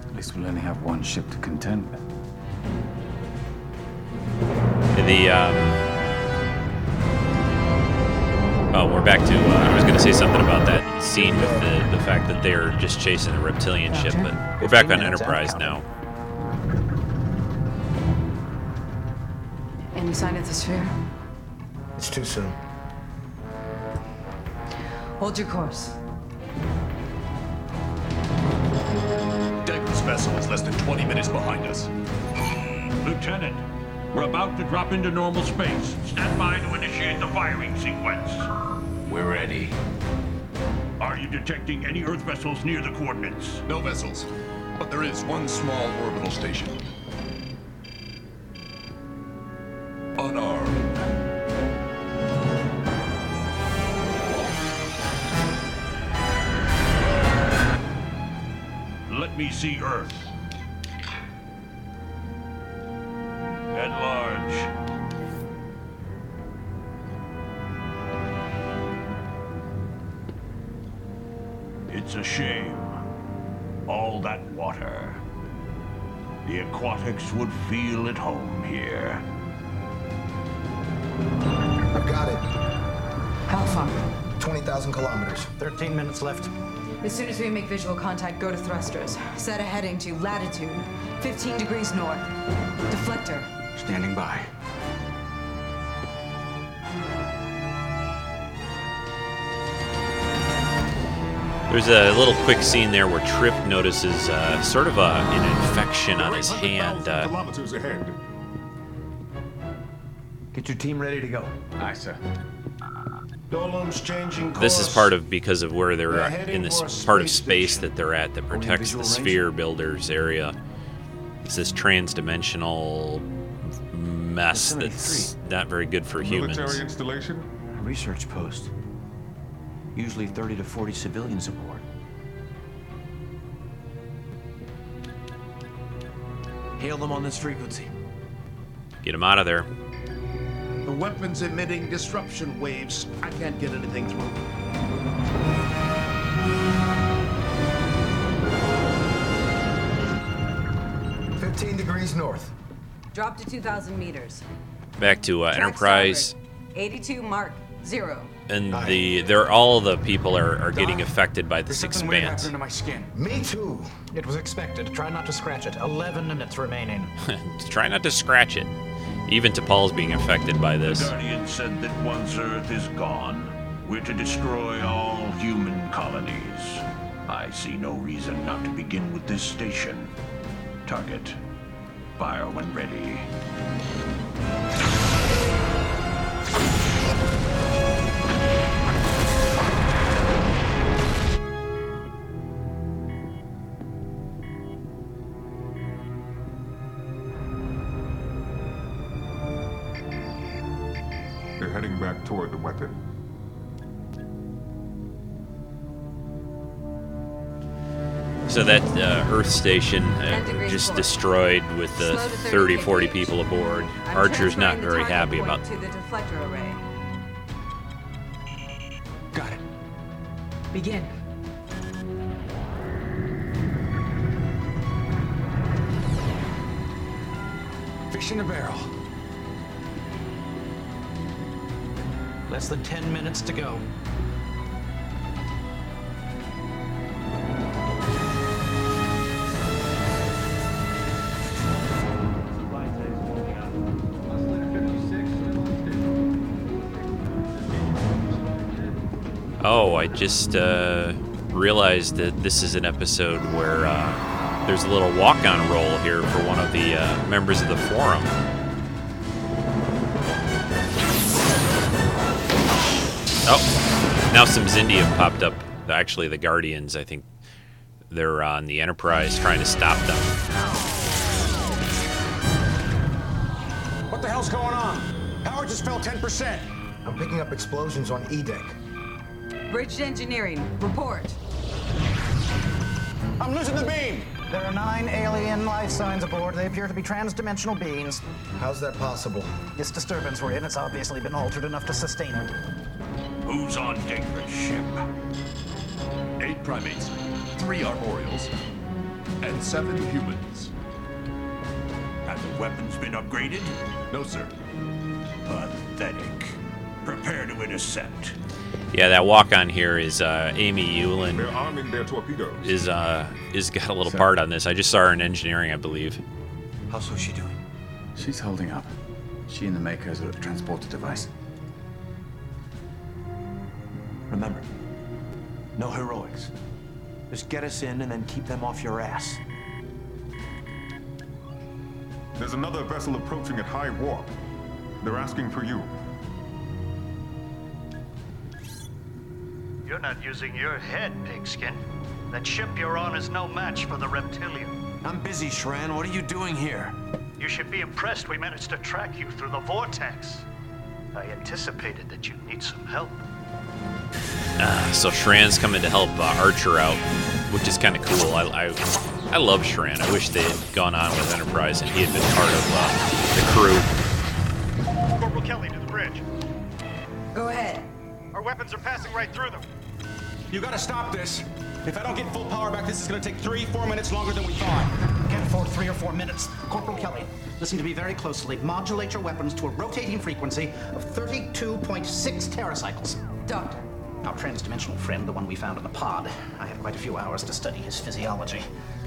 At least we'll only have one ship to contend with.
The um, oh, we're back to. Uh, I was going to say something about that scene with the the fact that they're just chasing a reptilian ship, but we're back on Enterprise now.
Any sign of the sphere?
It's too soon.
Hold your course.
Degg's vessel is less than 20 minutes behind us.
Lieutenant, we're about to drop into normal space. Stand by to initiate the firing sequence.
We're ready.
Are you detecting any Earth vessels near the coordinates?
No vessels, but there is one small orbital station.
See Earth. At large. It's a shame. All that water. The aquatics would feel at home here.
I've got it.
How far?
20,000 kilometers.
13 minutes left.
As soon as we make visual contact, go to thrusters. Set a heading to latitude 15 degrees north. Deflector.
Standing by.
There's a little quick scene there where Trip notices uh, sort of a, an infection on his hand. Uh,
kilometers ahead.
Get your team ready to go.
Aye, sir.
Dolim's changing course.
this is part of because of where they're
We're
at, in this part of
space
space
station.
that they're at that protects the
visual range?
sphere builders area. It's this trans-dimensional mess
Vicinity
that's not very good for humans.
Military installation?
A research post. Usually 30 to 40 civilians aboard. Hail them on this frequency.
Get them out of there.
The weapon's emitting disruption waves. I can't get anything through.
Fifteen degrees north.
Drop to 2,000 meters.
Back to uh, Enterprise.
82 Mark Zero.
and the they're all the people are, are getting affected by this expanse.
my skin.
Me too.
It was expected. Try not to scratch it. 11 minutes remaining.
Try not to scratch it. Even T'Pol's being affected by this. The.
Guardian said that once Earth is gone, we're to destroy all human colonies. I see no reason not to begin with this station. Target. Fire when ready.
So that uh, Earth station uh, just
forward.
destroyed with the 30,
30
40 people aboard.
I'm
Archer's not very happy
point
about
to the deflector array.
Got it.
Begin.
Fish in a barrel.
Less than 10 minutes to go.
I just uh, realized that this is an episode where uh, there's a little walk-on roll here for one of the uh, members of the forum. Oh, now some Xindi have popped up. Actually, the Guardians, I think they're on the Enterprise trying to stop them.
What the hell's going on? Power just fell 10%.
I'm picking up explosions on E deck.
Bridge engineering. Report.
I'm losing the beam.
There are nine alien life signs aboard. They appear to be transdimensional beings.
How's that possible?
This disturbance we're in has obviously been altered enough to sustain it.
Who's on deck this ship?
Eight primates, three arboreals, and seven humans.
Have the weapons been upgraded?
No, sir.
Pathetic. Prepare to intercept.
Yeah, that walk-on here is uh, Amy Eulin.
They're arming their torpedoes.
Is uh is got a little
Sir.
part on this. I just saw her in engineering, I believe.
How's she doing?
She's holding up. She and the makers of the transporter device.
Remember, no heroics. Just get us in and then keep them off your ass.
There's another vessel approaching at high warp. They're asking for you.
You're not using your head, pinkskin. That ship you're on is no match for the reptilian.
I'm busy, Shran. What are you doing here?
You should be impressed we managed to track you through the vortex. I anticipated that you'd need some help.
Uh, so Shran's coming to help uh, Archer out, which is kind of cool. I, I I love Shran. I wish they had gone on with Enterprise and he had been part of uh, the crew.
Corporal Kelly to the bridge.
Go ahead.
Our weapons are passing right through them.
You gotta stop this. If I don't get full power back, this is gonna take three, four minutes longer than we thought.
Can't afford three or four minutes. Corporal Kelly, listen to me very closely. Modulate your weapons to a rotating frequency of 32.6 teracycles.
Doctor.
Our transdimensional friend, the one we found in the pod. I had quite a few hours to study his physiology.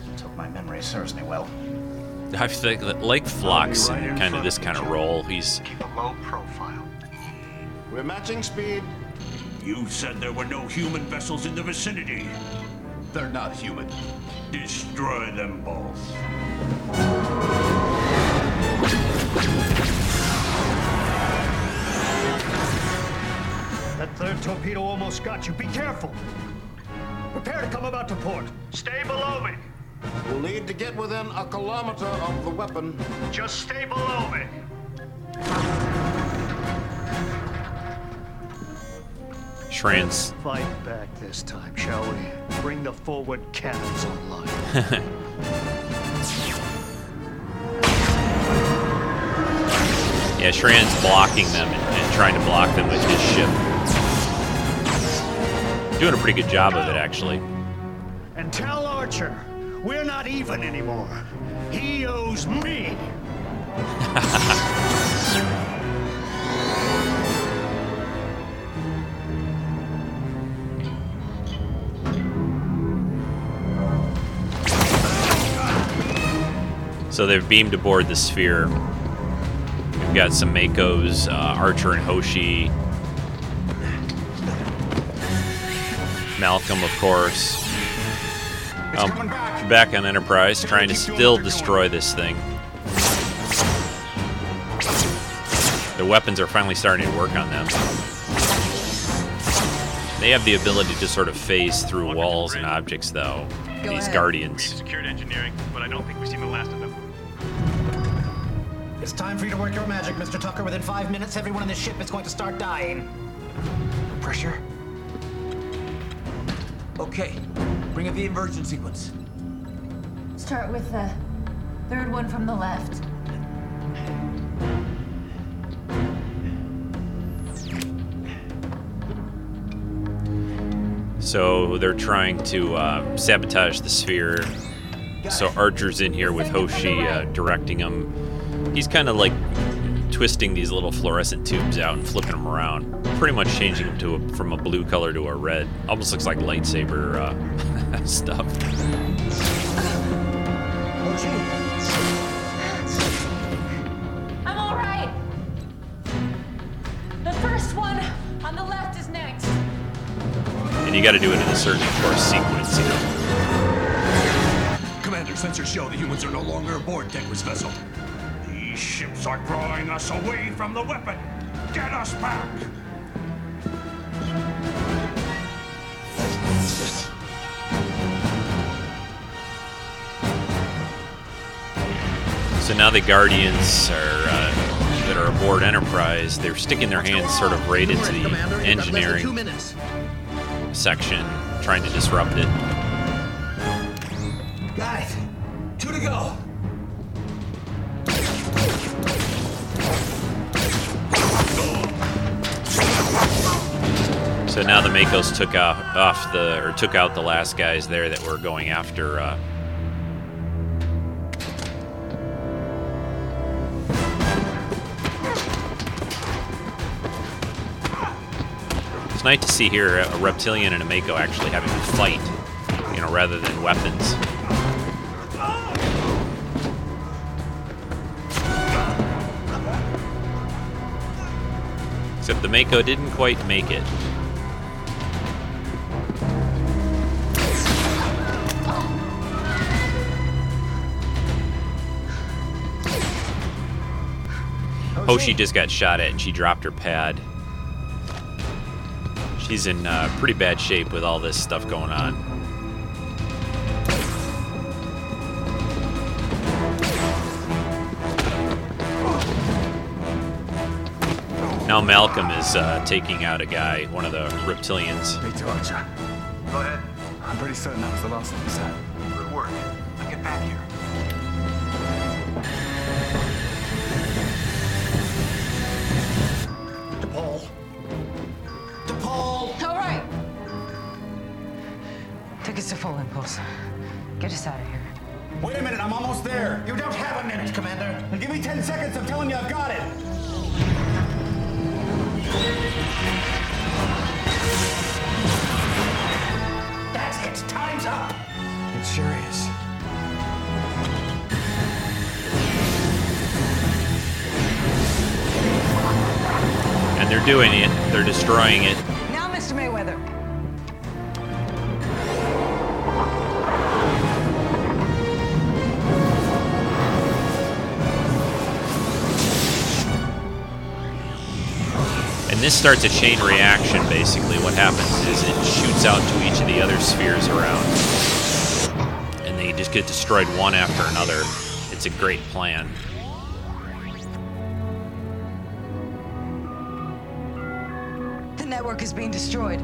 Let's hope my memory serves me well.
I think that like Phlox in kind of this kind of role. He's
Keep a low profile.
We're matching speed.
You said there were no human vessels in the vicinity.
They're not human.
Destroy them both.
That third torpedo almost got you. Be careful. Prepare to come about to port. Stay below me.
We'll need to get within a kilometer of the weapon.
Just stay below me.
Trans.
Fight back this time, shall we? Bring the forward cannons online.
yeah, Shran's blocking them and, and trying to block them with his ship. Doing a pretty good job of it, actually.
And tell Archer, we're not even anymore. He owes me.
So they've beamed aboard the sphere. We've got some MACOs, uh, Archer and Hoshi. Malcolm, of course. Um, back on Enterprise, trying to still destroy this thing. The weapons are finally starting to work on them. They have the ability to sort of phase through walls and objects, though.
Go
these
ahead.
Guardians.
Secured engineering, but I don't think we've seen the last of them.
It's time for you to work your magic, Mr. Tucker. Within five minutes, everyone in this ship is going to start dying.
Pressure? Okay. Bring up the inversion sequence.
Start with the third one from the left.
So they're trying to uh, sabotage the sphere. So Archer's in here with Hoshi uh, directing him. He's kind of like twisting these little fluorescent tubes out and flipping them around, pretty much changing them to a, from a blue color to a red. Almost looks like lightsaber uh, stuff.
I'm all right. The first one on the left is next.
And you got to do it in a certain, of course, sequence. You know.
Commander, sensors show the humans are no longer aboard Degra's vessel. These ships are drawing us away from the weapon. Get us back!
So now the Guardians are uh, that are aboard Enterprise. They're sticking their hands sort of right into the engineering section, trying to disrupt it. Took off, off the or took out the last guys there that were going after. Uh, it's nice to see here a reptilian and a MACO actually having a fight, you know, rather than weapons. Except the MACO didn't quite make it. Hoshi just got shot at and she dropped her pad. She's in uh, pretty bad shape with all this stuff going on. Now Malcolm is uh, taking out a guy, one of the reptilians.
Me too, Archer.
Go ahead.
I'm pretty certain that was the last thing you said.
Good work. Now get back here.
Us to full impulse. Get us out of here.
Wait a minute, I'm almost there.
You don't have a minute, Commander.
Now give me 10 seconds, I'm telling you I've got it.
That's it. Time's up.
It sure is.
And they're doing it. They're destroying it. This starts a chain reaction, basically. What happens is it shoots out to each of the other spheres around. And they just get destroyed one after another. It's a great plan.
The network is being destroyed.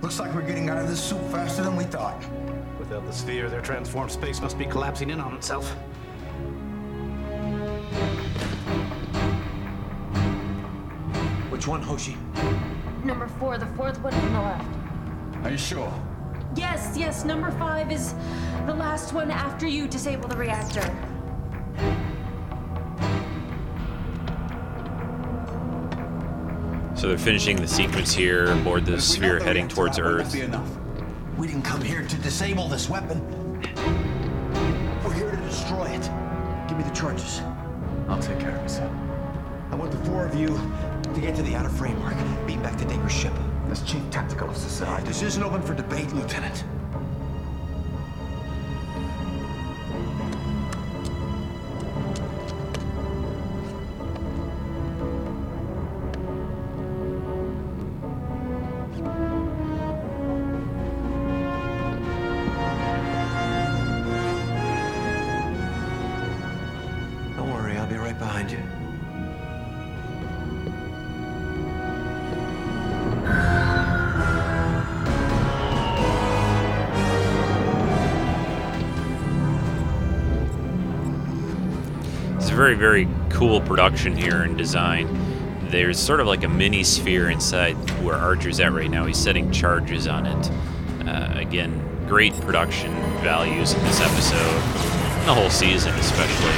Looks like we're getting out of this soup faster than we thought.
Without the sphere, their transformed space must be collapsing in on itself.
Which one, Hoshi?
Number four, the fourth one from the left.
Are you sure?
Yes, yes, number five is the last one after you disable the reactor.
So they're finishing the sequence here aboard the sphere heading towards Earth.
We didn't come here to disable this weapon. We're here to destroy it. Give me the charges.
I'll take care of myself.
I want the four of you to get to the outer framework. Beam back to Degra's ship. As Chief Tactical Officer, this isn't open for debate, Lieutenant.
Very, very cool production here and design. There's sort of like a mini sphere inside where Archer's at right now. He's setting charges on it. Uh, again, great production values in this episode, the whole season especially.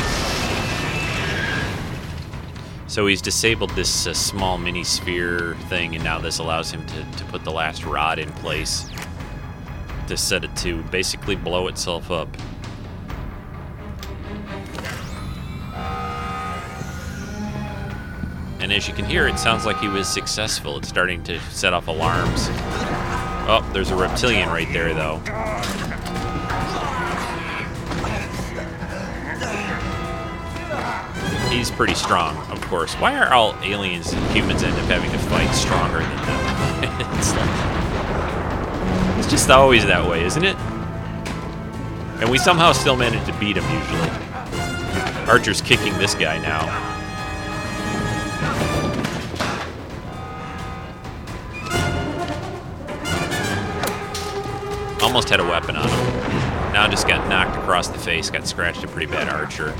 So he's disabled this uh, small mini sphere thing, and now this allows him to, to put the last rod in place to set it to basically blow itself up. And as you can hear, it sounds like he was successful. It's starting to set off alarms. Oh, there's a reptilian right there, though. He's pretty strong, of course. Why are all aliens and humans end up having to fight stronger than them? it's, like, it's just always that way, isn't it? And we somehow still manage to beat him, usually. Archer's kicking this guy now. Almost had a weapon on him. Now just got knocked across the face, got scratched a pretty bad Archer.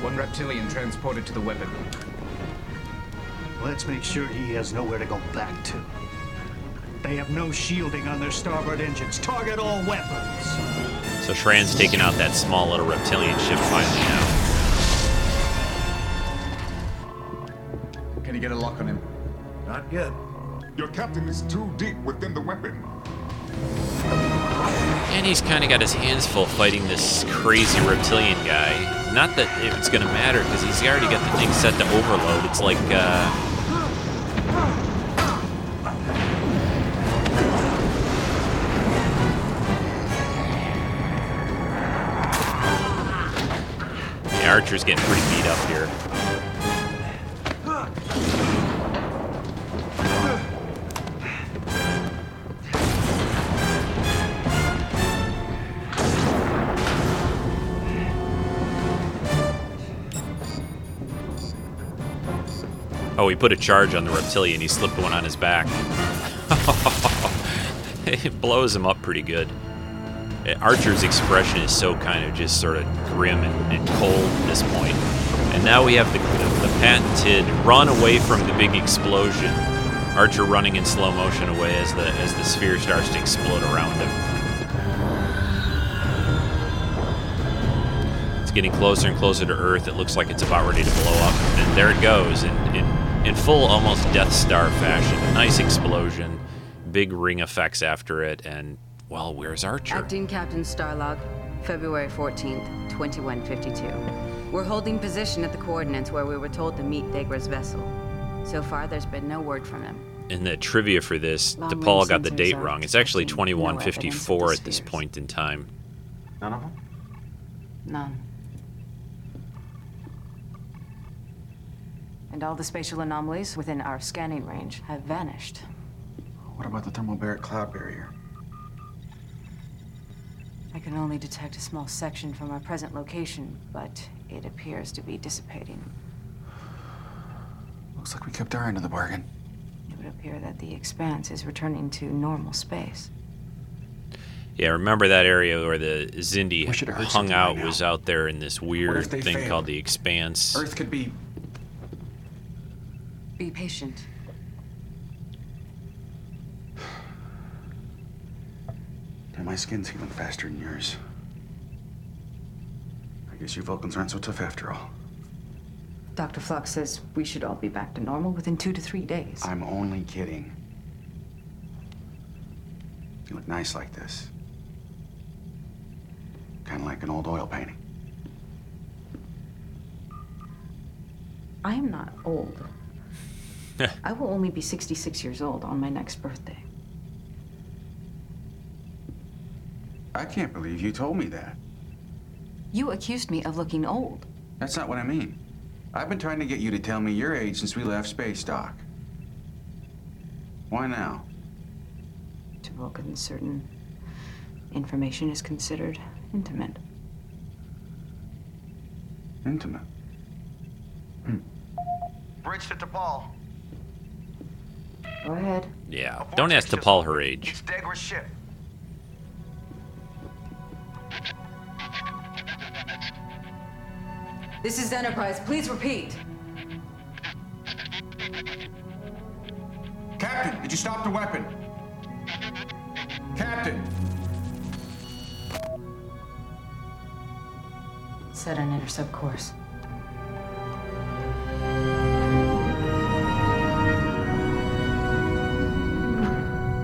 One reptilian transported to the weapon.
Let's make sure he has nowhere to go back to. They have no shielding on their starboard engines. Target all weapons.
So Shran's taking out that small little reptilian ship finally now.
Can you get a lock on him?
Not yet.
Your captain is too deep within the weapon.
And he's kind of got his hands full fighting this crazy reptilian guy. Not that it's going to matter because he's already got the thing set to overload. It's like, uh, the Archer's getting pretty beat up here. He put a charge on the reptilian. He slipped one on his back. it blows him up pretty good. Uh, Archer's expression is so kind of just sort of grim and, and cold at this point. And now we have the, the, the patented run away from the big explosion. Archer running in slow motion away as the as the sphere starts to explode around him. It's getting closer and closer to Earth. It looks like it's about ready to blow up. And there it goes in, in, in full, almost Death Star fashion. Nice explosion, big ring effects after it, and, well, where's Archer?
Acting Captain Starlog, February 14th, 2152. We're holding position at the coordinates where we were told to meet Degra's vessel. So far, there's been no word from him.
In the trivia for this,
Long
DePaul got the date wrong. It's actually
detecting no
2154 at this point in time.
None of them?
None.
And all the spatial anomalies within our scanning range have vanished.
What about the thermobaric cloud barrier?
I can only detect a small section from our present location, but it appears to be dissipating.
Looks like we kept our end of the bargain.
It would appear that the expanse is returning to normal space.
Yeah, remember that area where the Xindi
We should have heard
hung out
by now.
was out there in this weird thing
failed?
called the Expanse.
Earth could be.
Be patient.
Yeah, my skin's healing faster than yours. I guess you Vulcans aren't so tough after all.
Dr. Phlox says we should all be back to normal within two to three days.
I'm only kidding. You look nice like this. Kind of like an old oil painting.
I am not old. I will only be 66 years old on my next birthday.
I can't believe you told me that.
You accused me of looking old.
That's not what I mean. I've been trying to get you to tell me your age since we left space dock. Why now?
To Vulcans, certain information is considered intimate.
Intimate.
Bridge to T'Pol.
Go ahead.
Yeah, don't ask T'Pol her age.
It's Degra's ship.
This is Enterprise. Please repeat.
Captain, did you stop the weapon? Captain!
Set an intercept course.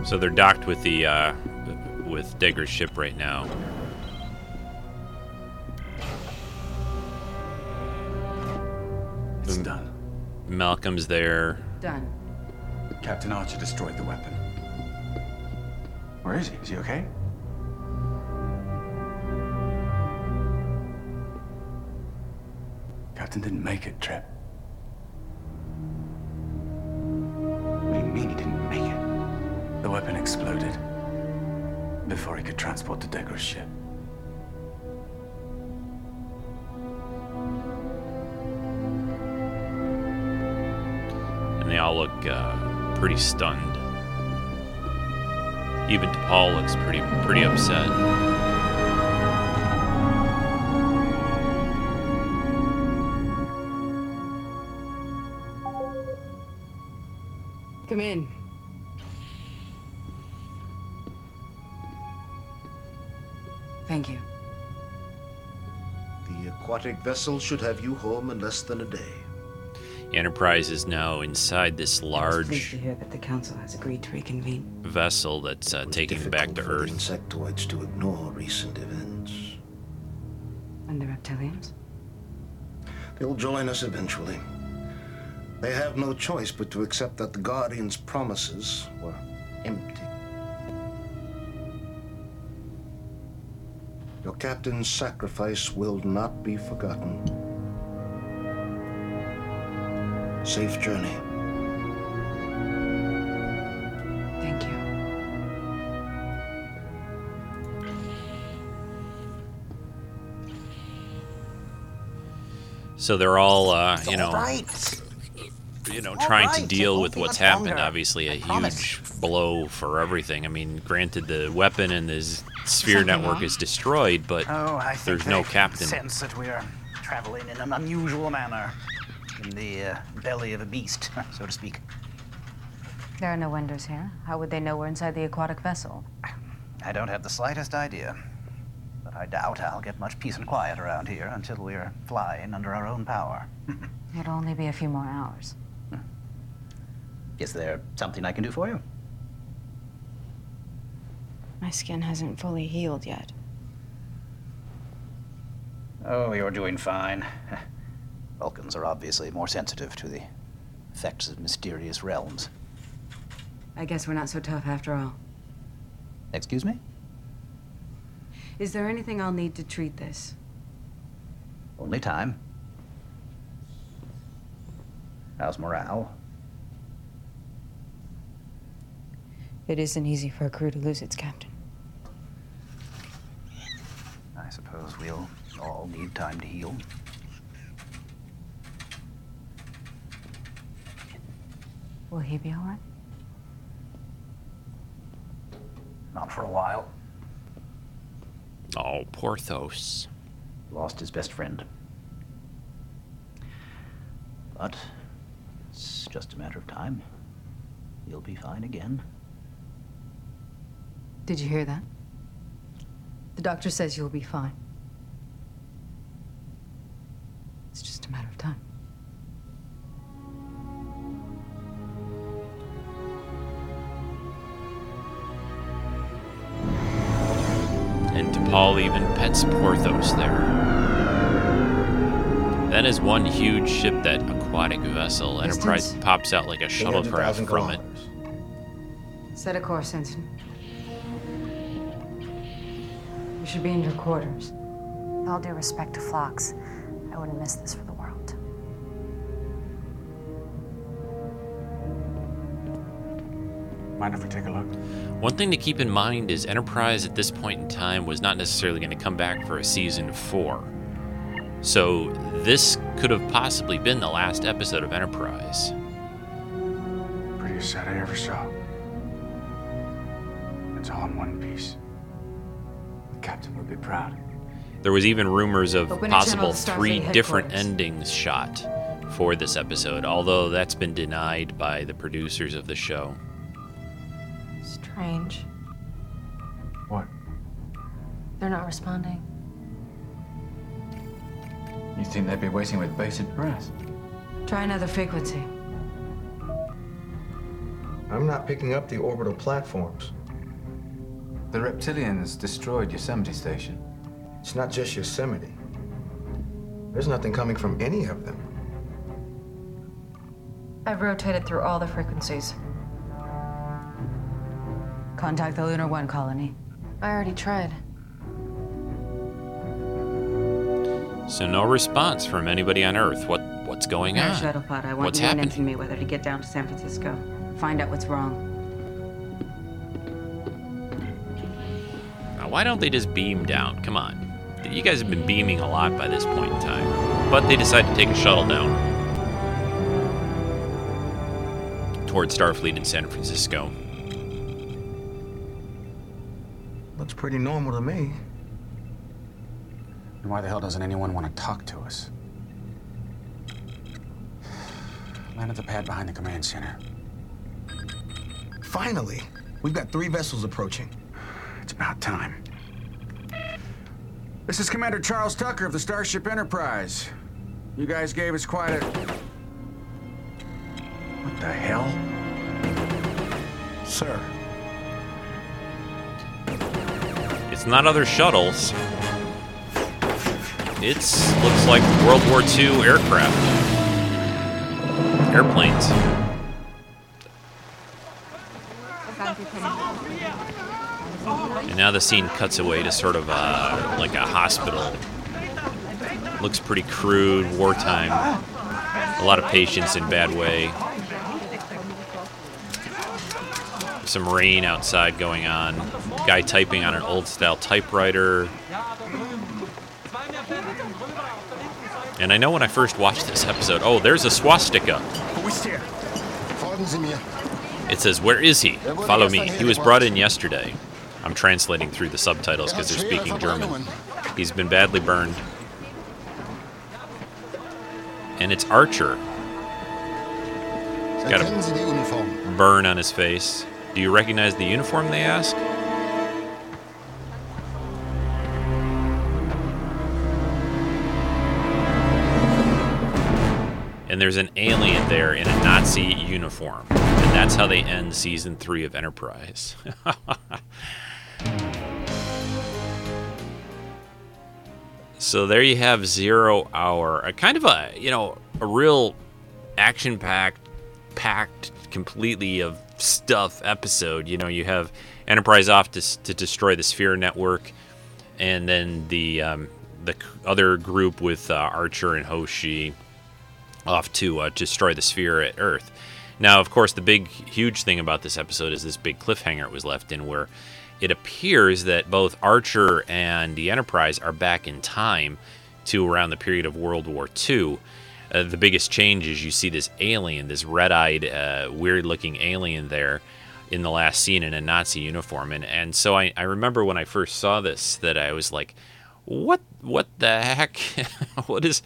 So they're docked with the uh, with Degra's ship right now.
It's done.
Malcolm's there.
Done.
Captain Archer destroyed the weapon. Where is he? Is he okay? Captain didn't make it, Trip. Before he could transport to Degra's ship.
and they all look uh, pretty stunned. Even T'Pol looks pretty pretty upset.
Come in.
Aquatic vessel should have you home in less than a day.
Enterprise is now inside this
Pleased
large
to hear that the Council has agreed to reconvene.
vessel that's uh, taking them back to
Difficult for
Earth.
insectoids to ignore recent events.
And the reptilians?
They'll join us eventually. They have no choice but to accept that the Guardian's promises were empty. Captain's sacrifice will not be forgotten. Safe journey.
Thank you.
So they're all, uh, you know,
right.
you know,
All
trying to
right, it
deal with what's happened.
longer.
Obviously, a huge blow for everything. I mean, granted, the weapon and the s- sphere
Something
network
wrong?
is destroyed, but
Oh, I think
there's no
they
captain.
Sense that we are traveling in an unusual manner, in the uh, belly of a beast, so to speak.
There are no windows here. How would they know we're inside the aquatic vessel?
I don't have the slightest idea, but I doubt I'll get much peace and quiet around here until we're flying under our own power.
It'll only be a few more hours.
Is there something I can do for you?
My skin hasn't fully healed yet.
Oh, you're doing fine. Vulcans are obviously more sensitive to the effects of mysterious realms.
I guess we're not so tough after all.
Excuse me?
Is there anything I'll need to treat this?
Only time. How's morale?
It isn't easy for a crew to lose its captain.
I suppose we'll all need time to heal.
Will he be all right?
Not for a while.
Oh, Porthos.
Lost his best friend. But it's just a matter of time. He'll be fine again.
Did you hear that? The doctor says you'll be fine. It's just a matter of time.
And DePaul even pets Porthos there. That is one huge ship, that aquatic vessel. Enterprise
Distance?
pops out like a shuttlecraft from it.
Set a course, Ensign. You should be in your quarters.
With all due respect to Phlox, I wouldn't miss this for the world.
Mind if we take a look?
One thing to keep in mind is Enterprise at this point in time was not necessarily going to come back for a season four. So this could have possibly been the last episode of Enterprise.
Prettiest set I ever saw. It's all in one piece. The captain would be proud.
There was even rumors of
Open
possible
channel to Starfleet
three different endings shot for this episode, although that's been denied by the producers of the show.
Strange.
What?
They're not responding.
You think they'd be waiting with bated breath?
Try another frequency.
I'm not picking up the orbital platforms.
The reptilians destroyed Yosemite Station.
It's not just Yosemite. There's nothing coming from any of them.
I've rotated through all the frequencies.
Contact the Lunar One colony.
I already tried.
So no response from anybody on Earth. What what's going
Air
on?
shuttle pod. I want
What's
you and
happening?
Ensign Mayweather to get down to San Francisco. Find out what's wrong.
Now, why don't they just beam down? Come on. You guys have been beaming a lot by this point in time. But they decide to take a shuttle down toward Starfleet in San Francisco.
Looks pretty normal to me.
And why the hell doesn't anyone want to talk to us? Land at the pad behind the command center.
Finally, we've got three vessels approaching.
It's about time. This is Commander Charles Tucker of the Starship Enterprise. You guys gave us quite a. What the hell?
Sir.
It's not other shuttles. It's looks like World War II aircraft. Airplanes. And now the scene cuts away to sort of uh, like a hospital. Looks pretty crude, wartime. A lot of patients in bad way. Some rain outside going on. Guy typing on an old style typewriter. And I know when I first watched this episode, oh, there's a swastika. It says, Where is he? Follow me. He was brought in yesterday. I'm translating through the subtitles because they're speaking German. He's been badly burned. And it's Archer. He's got
Erkennen Sie die
a burn on his face. Do you recognize the uniform, they ask? And there's an alien there in a Nazi uniform. And that's how they end season three of Enterprise. so there you have Zero Hour. A kind of a, you know, a real action packed, packed completely of stuff episode. You know, you have Enterprise off to, to destroy the Sphere Network, and then the um, the other group with uh, Archer and Hoshi off to uh, destroy the sphere at Earth. Now, of course, the big, huge thing about this episode is this big cliffhanger it was left in where it appears that both Archer and the Enterprise are back in time to around the period of World War II. Uh, the biggest change is you see this alien, this red eyed, uh, weird looking alien there in the last scene in a Nazi uniform. And, and so I, I remember when I first saw this that I was like, what what the heck? what is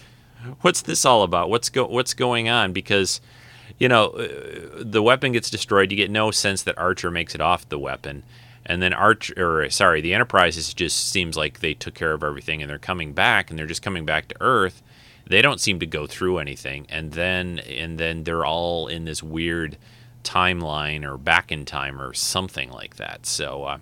what's this all about? What's go what's going on? Because you know, uh, the weapon gets destroyed. You get no sense that Archer makes it off the weapon. And then Archer, or sorry, the Enterprise just seems like they took care of everything and they're coming back and they're just coming back to Earth. They don't seem to go through anything. And then and then they're all in this weird timeline or back in time or something like that. So uh,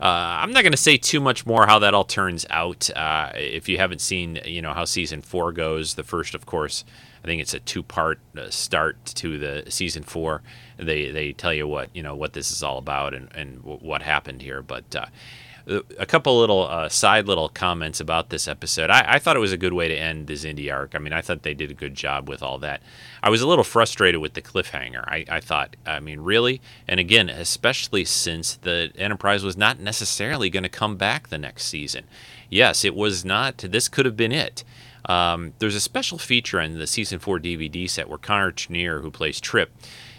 uh, I'm not going to say too much more how that all turns out. Uh, if you haven't seen, you know, how season four goes, the first, of course, I think it's a two-part uh, start to the season four. They they tell you what you know what this is all about and and what happened here. But uh, a couple little uh, side little comments about this episode. I, I, thought it was a good way to end the Xindi arc. I mean, I thought they did a good job with all that. I was a little frustrated with the cliffhanger. I, I thought, I mean, really? And again, especially since the Enterprise was not necessarily going to come back the next season. Yes, it was not. This could have been it. Um, there's a special feature in the season four DVD set where Connor Trinneer, who plays Trip,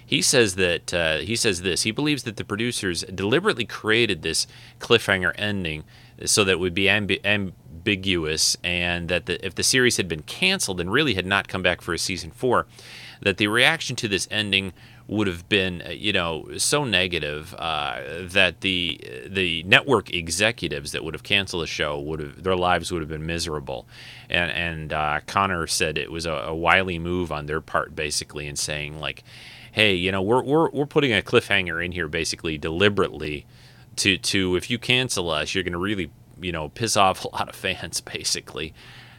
he says that uh, he says this. He believes that the producers deliberately created this cliffhanger ending so that it would be ambi- ambiguous, and that the, if the series had been canceled and really had not come back for a season four, that the reaction to this ending would have been, uh, you know, so negative uh, that the the network executives that would have canceled the show would have their lives would have been miserable, and and uh, Connor said it was a, a wily move on their part, basically, in saying like hey, you know, we're, we're, we're putting a cliffhanger in here basically deliberately to, to if you cancel us, you're going to really, you know, piss off a lot of fans basically.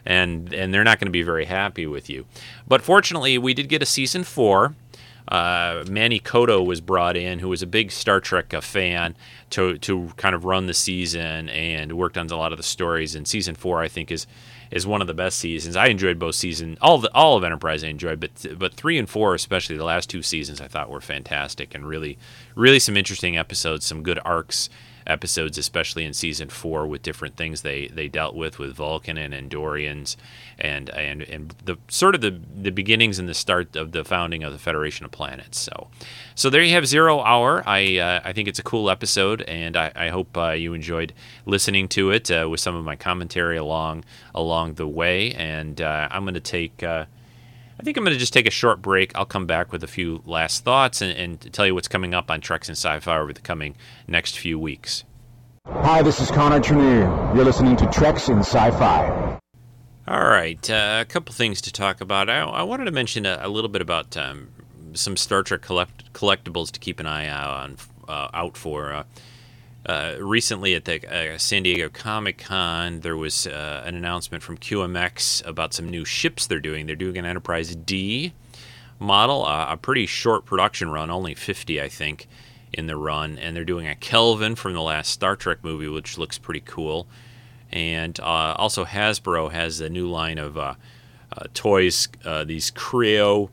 And, and they're not going to be very happy with you. But fortunately, we did get a season four. Uh, Manny Coto was brought in, who was a big Star Trek fan, to to kind of run the season and worked on a lot of the stories. And season four, I think, is is one of the best seasons. I enjoyed both seasons. All the all of Enterprise I enjoyed, but but three and four, especially the last two seasons, I thought were fantastic and really really some interesting episodes, some good arcs episodes, especially in season four, with different things they, they dealt with with Vulcan and Andorians, and and and the sort of the the beginnings and the start of the founding of the Federation of Planets. So, so there you have Zero Hour. I uh, I think it's a cool episode, and I, I hope uh, you enjoyed listening to it uh, with some of my commentary along along the way. And uh, I'm going to take. I think I'm going to just take a short break. I'll come back with a few last thoughts and, and tell you what's coming up on Treks and Sci-Fi over the coming next few weeks.
Hi, this is Connor Trinneer. You're listening to Treks in Sci-Fi.
All right, uh, a couple things to talk about. I, I wanted to mention a, a little bit about um, some Star Trek collect, collectibles to keep an eye out on uh, out for. Uh, uh, recently at the uh, San Diego Comic Con, there was uh, an announcement from QMX about some new ships they're doing. They're doing an Enterprise D model, a pretty short production run, only 50, I think, in the run. And they're doing a Kelvin from the last Star Trek movie, which looks pretty cool. And uh, also, Hasbro has a new line of uh, toys, these Kre-O.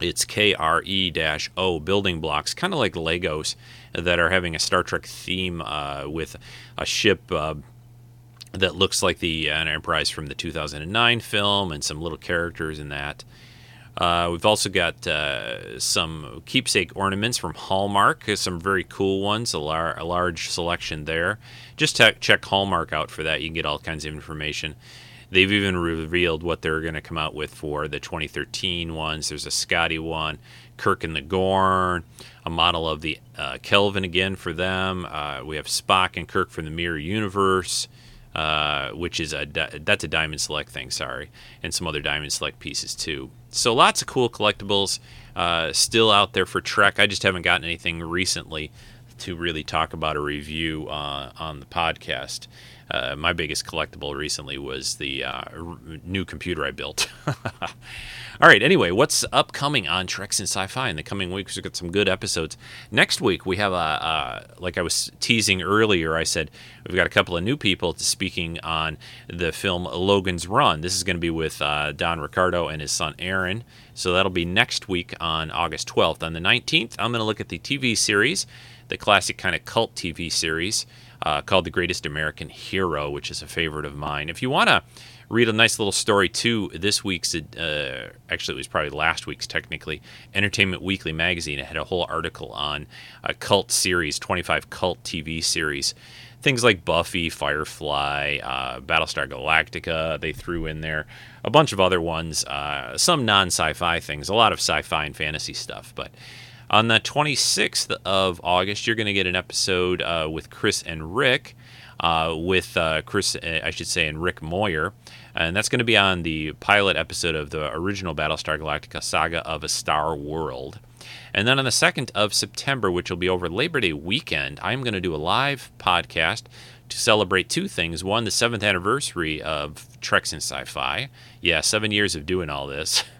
It's K R E O building blocks, kind of like Legos that are having a Star Trek theme uh, with a ship uh, that looks like the Enterprise from the 2009 film and some little characters in that. Uh, we've also got uh, some keepsake ornaments from Hallmark, some very cool ones, a, lar- a large selection there. Just te- check Hallmark out for that. You can get all kinds of information. They've even revealed what they're going to come out with for the 2013 ones. There's a Scotty one, Kirk and the Gorn, a model of the uh, Kelvin again for them. Uh, we have Spock and Kirk from the Mirror Universe, uh, which is a that's a Diamond Select thing, sorry, and some other Diamond Select pieces too. So lots of cool collectibles uh, still out there for Trek. I just haven't gotten anything recently to really talk about a review uh, on the podcast. Uh, my biggest collectible recently was the uh, r- new computer I built. All right. Anyway, what's upcoming on Treks and Sci-Fi in the coming weeks? We've got some good episodes. Next week we have a, like I was teasing earlier. I said we've got a couple of new people speaking on the film Logan's Run. This is going to be with uh, Don Ricardo and his son Aaron. So that'll be next week on August 12th. On the 19th, I'm going to look at the TV series, the classic kind of cult TV series uh, called The Greatest American Hero, which is a favorite of mine. If you want to read a nice little story too. This week's, uh, actually, it was probably last week's technically, Entertainment Weekly magazine. Had a whole article on a cult series, 25 cult TV series. Things like Buffy, Firefly, uh, Battlestar Galactica, they threw in there. A bunch of other ones, uh, some non sci fi things, a lot of sci fi and fantasy stuff. But on the 26th of August, you're going to get an episode uh, with Chris and Rick. Uh, with uh, Chris, uh, I should say, and Rick Moyer. And that's going to be on the pilot episode of the original Battlestar Galactica saga of a Star World. And then on the 2nd of September, which will be over Labor Day weekend, I'm going to do a live podcast to celebrate two things. One, the seventh anniversary of Treks in Sci Fi. Yeah, seven years of doing all this.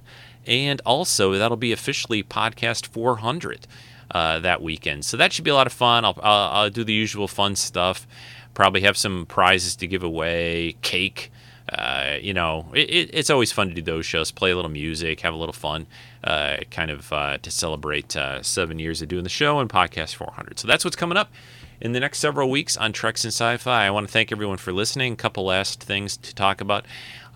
And also, that'll be officially podcast 400 uh, that weekend. So that should be a lot of fun. I'll, I'll, I'll do the usual fun stuff. Probably have some prizes to give away, cake. Uh, you know, it, it's always fun to do those shows, play a little music, have a little fun, uh, kind of uh, to celebrate uh, seven years of doing the show and podcast 400. So that's what's coming up in the next several weeks on Treks and Sci-Fi. I want to thank everyone for listening. A couple last things to talk about.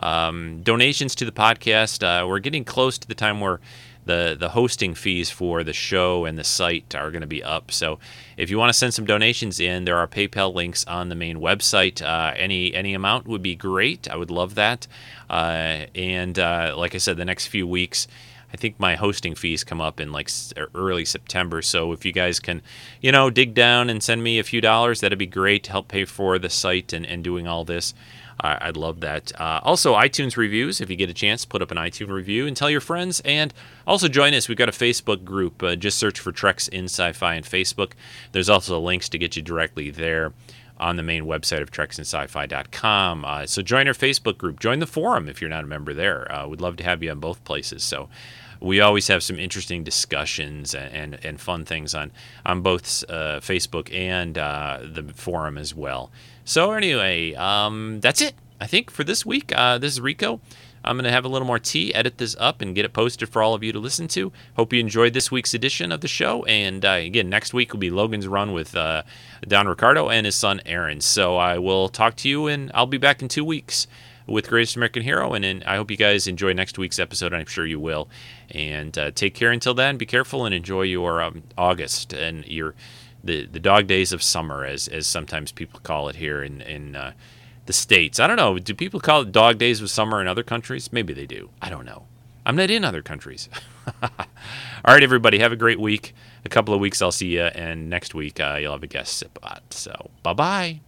Um, donations to the podcast. Uh, we're getting close to the time where the the hosting fees for the show and the site are going to be up. So if you want to send some donations in, there are PayPal links on the main website. Uh, any any amount would be great. I would love that. Uh, and uh, like I said, the next few weeks. I think my hosting fees come up in like early September. So if you guys can, you know, dig down and send me a few dollars, that'd be great to help pay for the site and, and doing all this. I'd love that. Uh, also, iTunes reviews. If you get a chance, put up an iTunes review and tell your friends. And also join us. We've got a Facebook group. Uh, just search for Treks in Sci-Fi on Facebook. There's also links to get you directly there on the main website of treksinsci-fi.com. Uh, so join our Facebook group. Join the forum if you're not a member there. Uh, we'd love to have you on both places. So we always have some interesting discussions and, and, and fun things on on both uh, Facebook and uh, the forum as well. So anyway, um, that's it. I think for this week. Uh, this is Rico. I'm going to have a little more tea, edit this up, and get it posted for all of you to listen to. Hope you enjoyed this week's edition of the show. And uh, again, next week will be Logan's Run with uh, Don Ricardo and his son Aaron. So I will talk to you, and I'll be back in two weeks with Greatest American Hero. And, and I hope you guys enjoy next week's episode. I'm sure you will. And uh, take care until then. Be careful and enjoy your um, August and your the the dog days of summer, as as sometimes people call it here in in uh, the states. I don't know. Do people call it dog days of summer in other countries? Maybe they do. I don't know. I'm not in other countries. All right, everybody, have a great week. A couple of weeks, I'll see you, and next week uh, you'll have a guest spot. So, bye bye.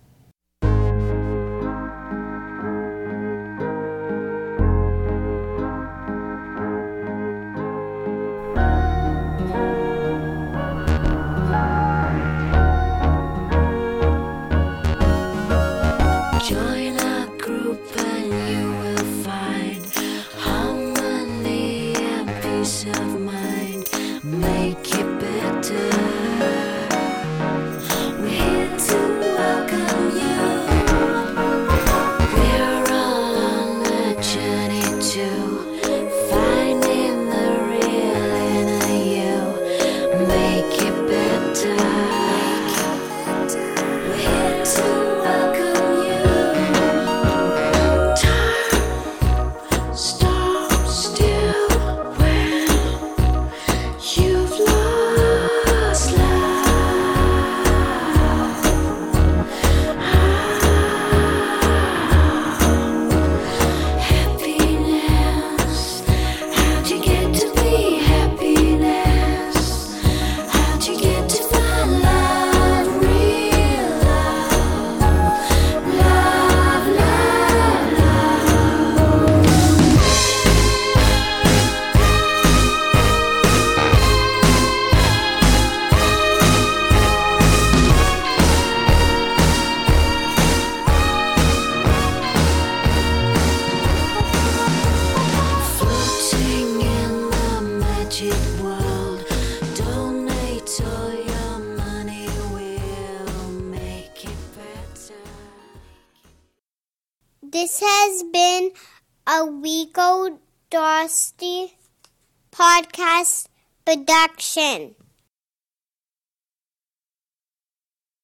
Production.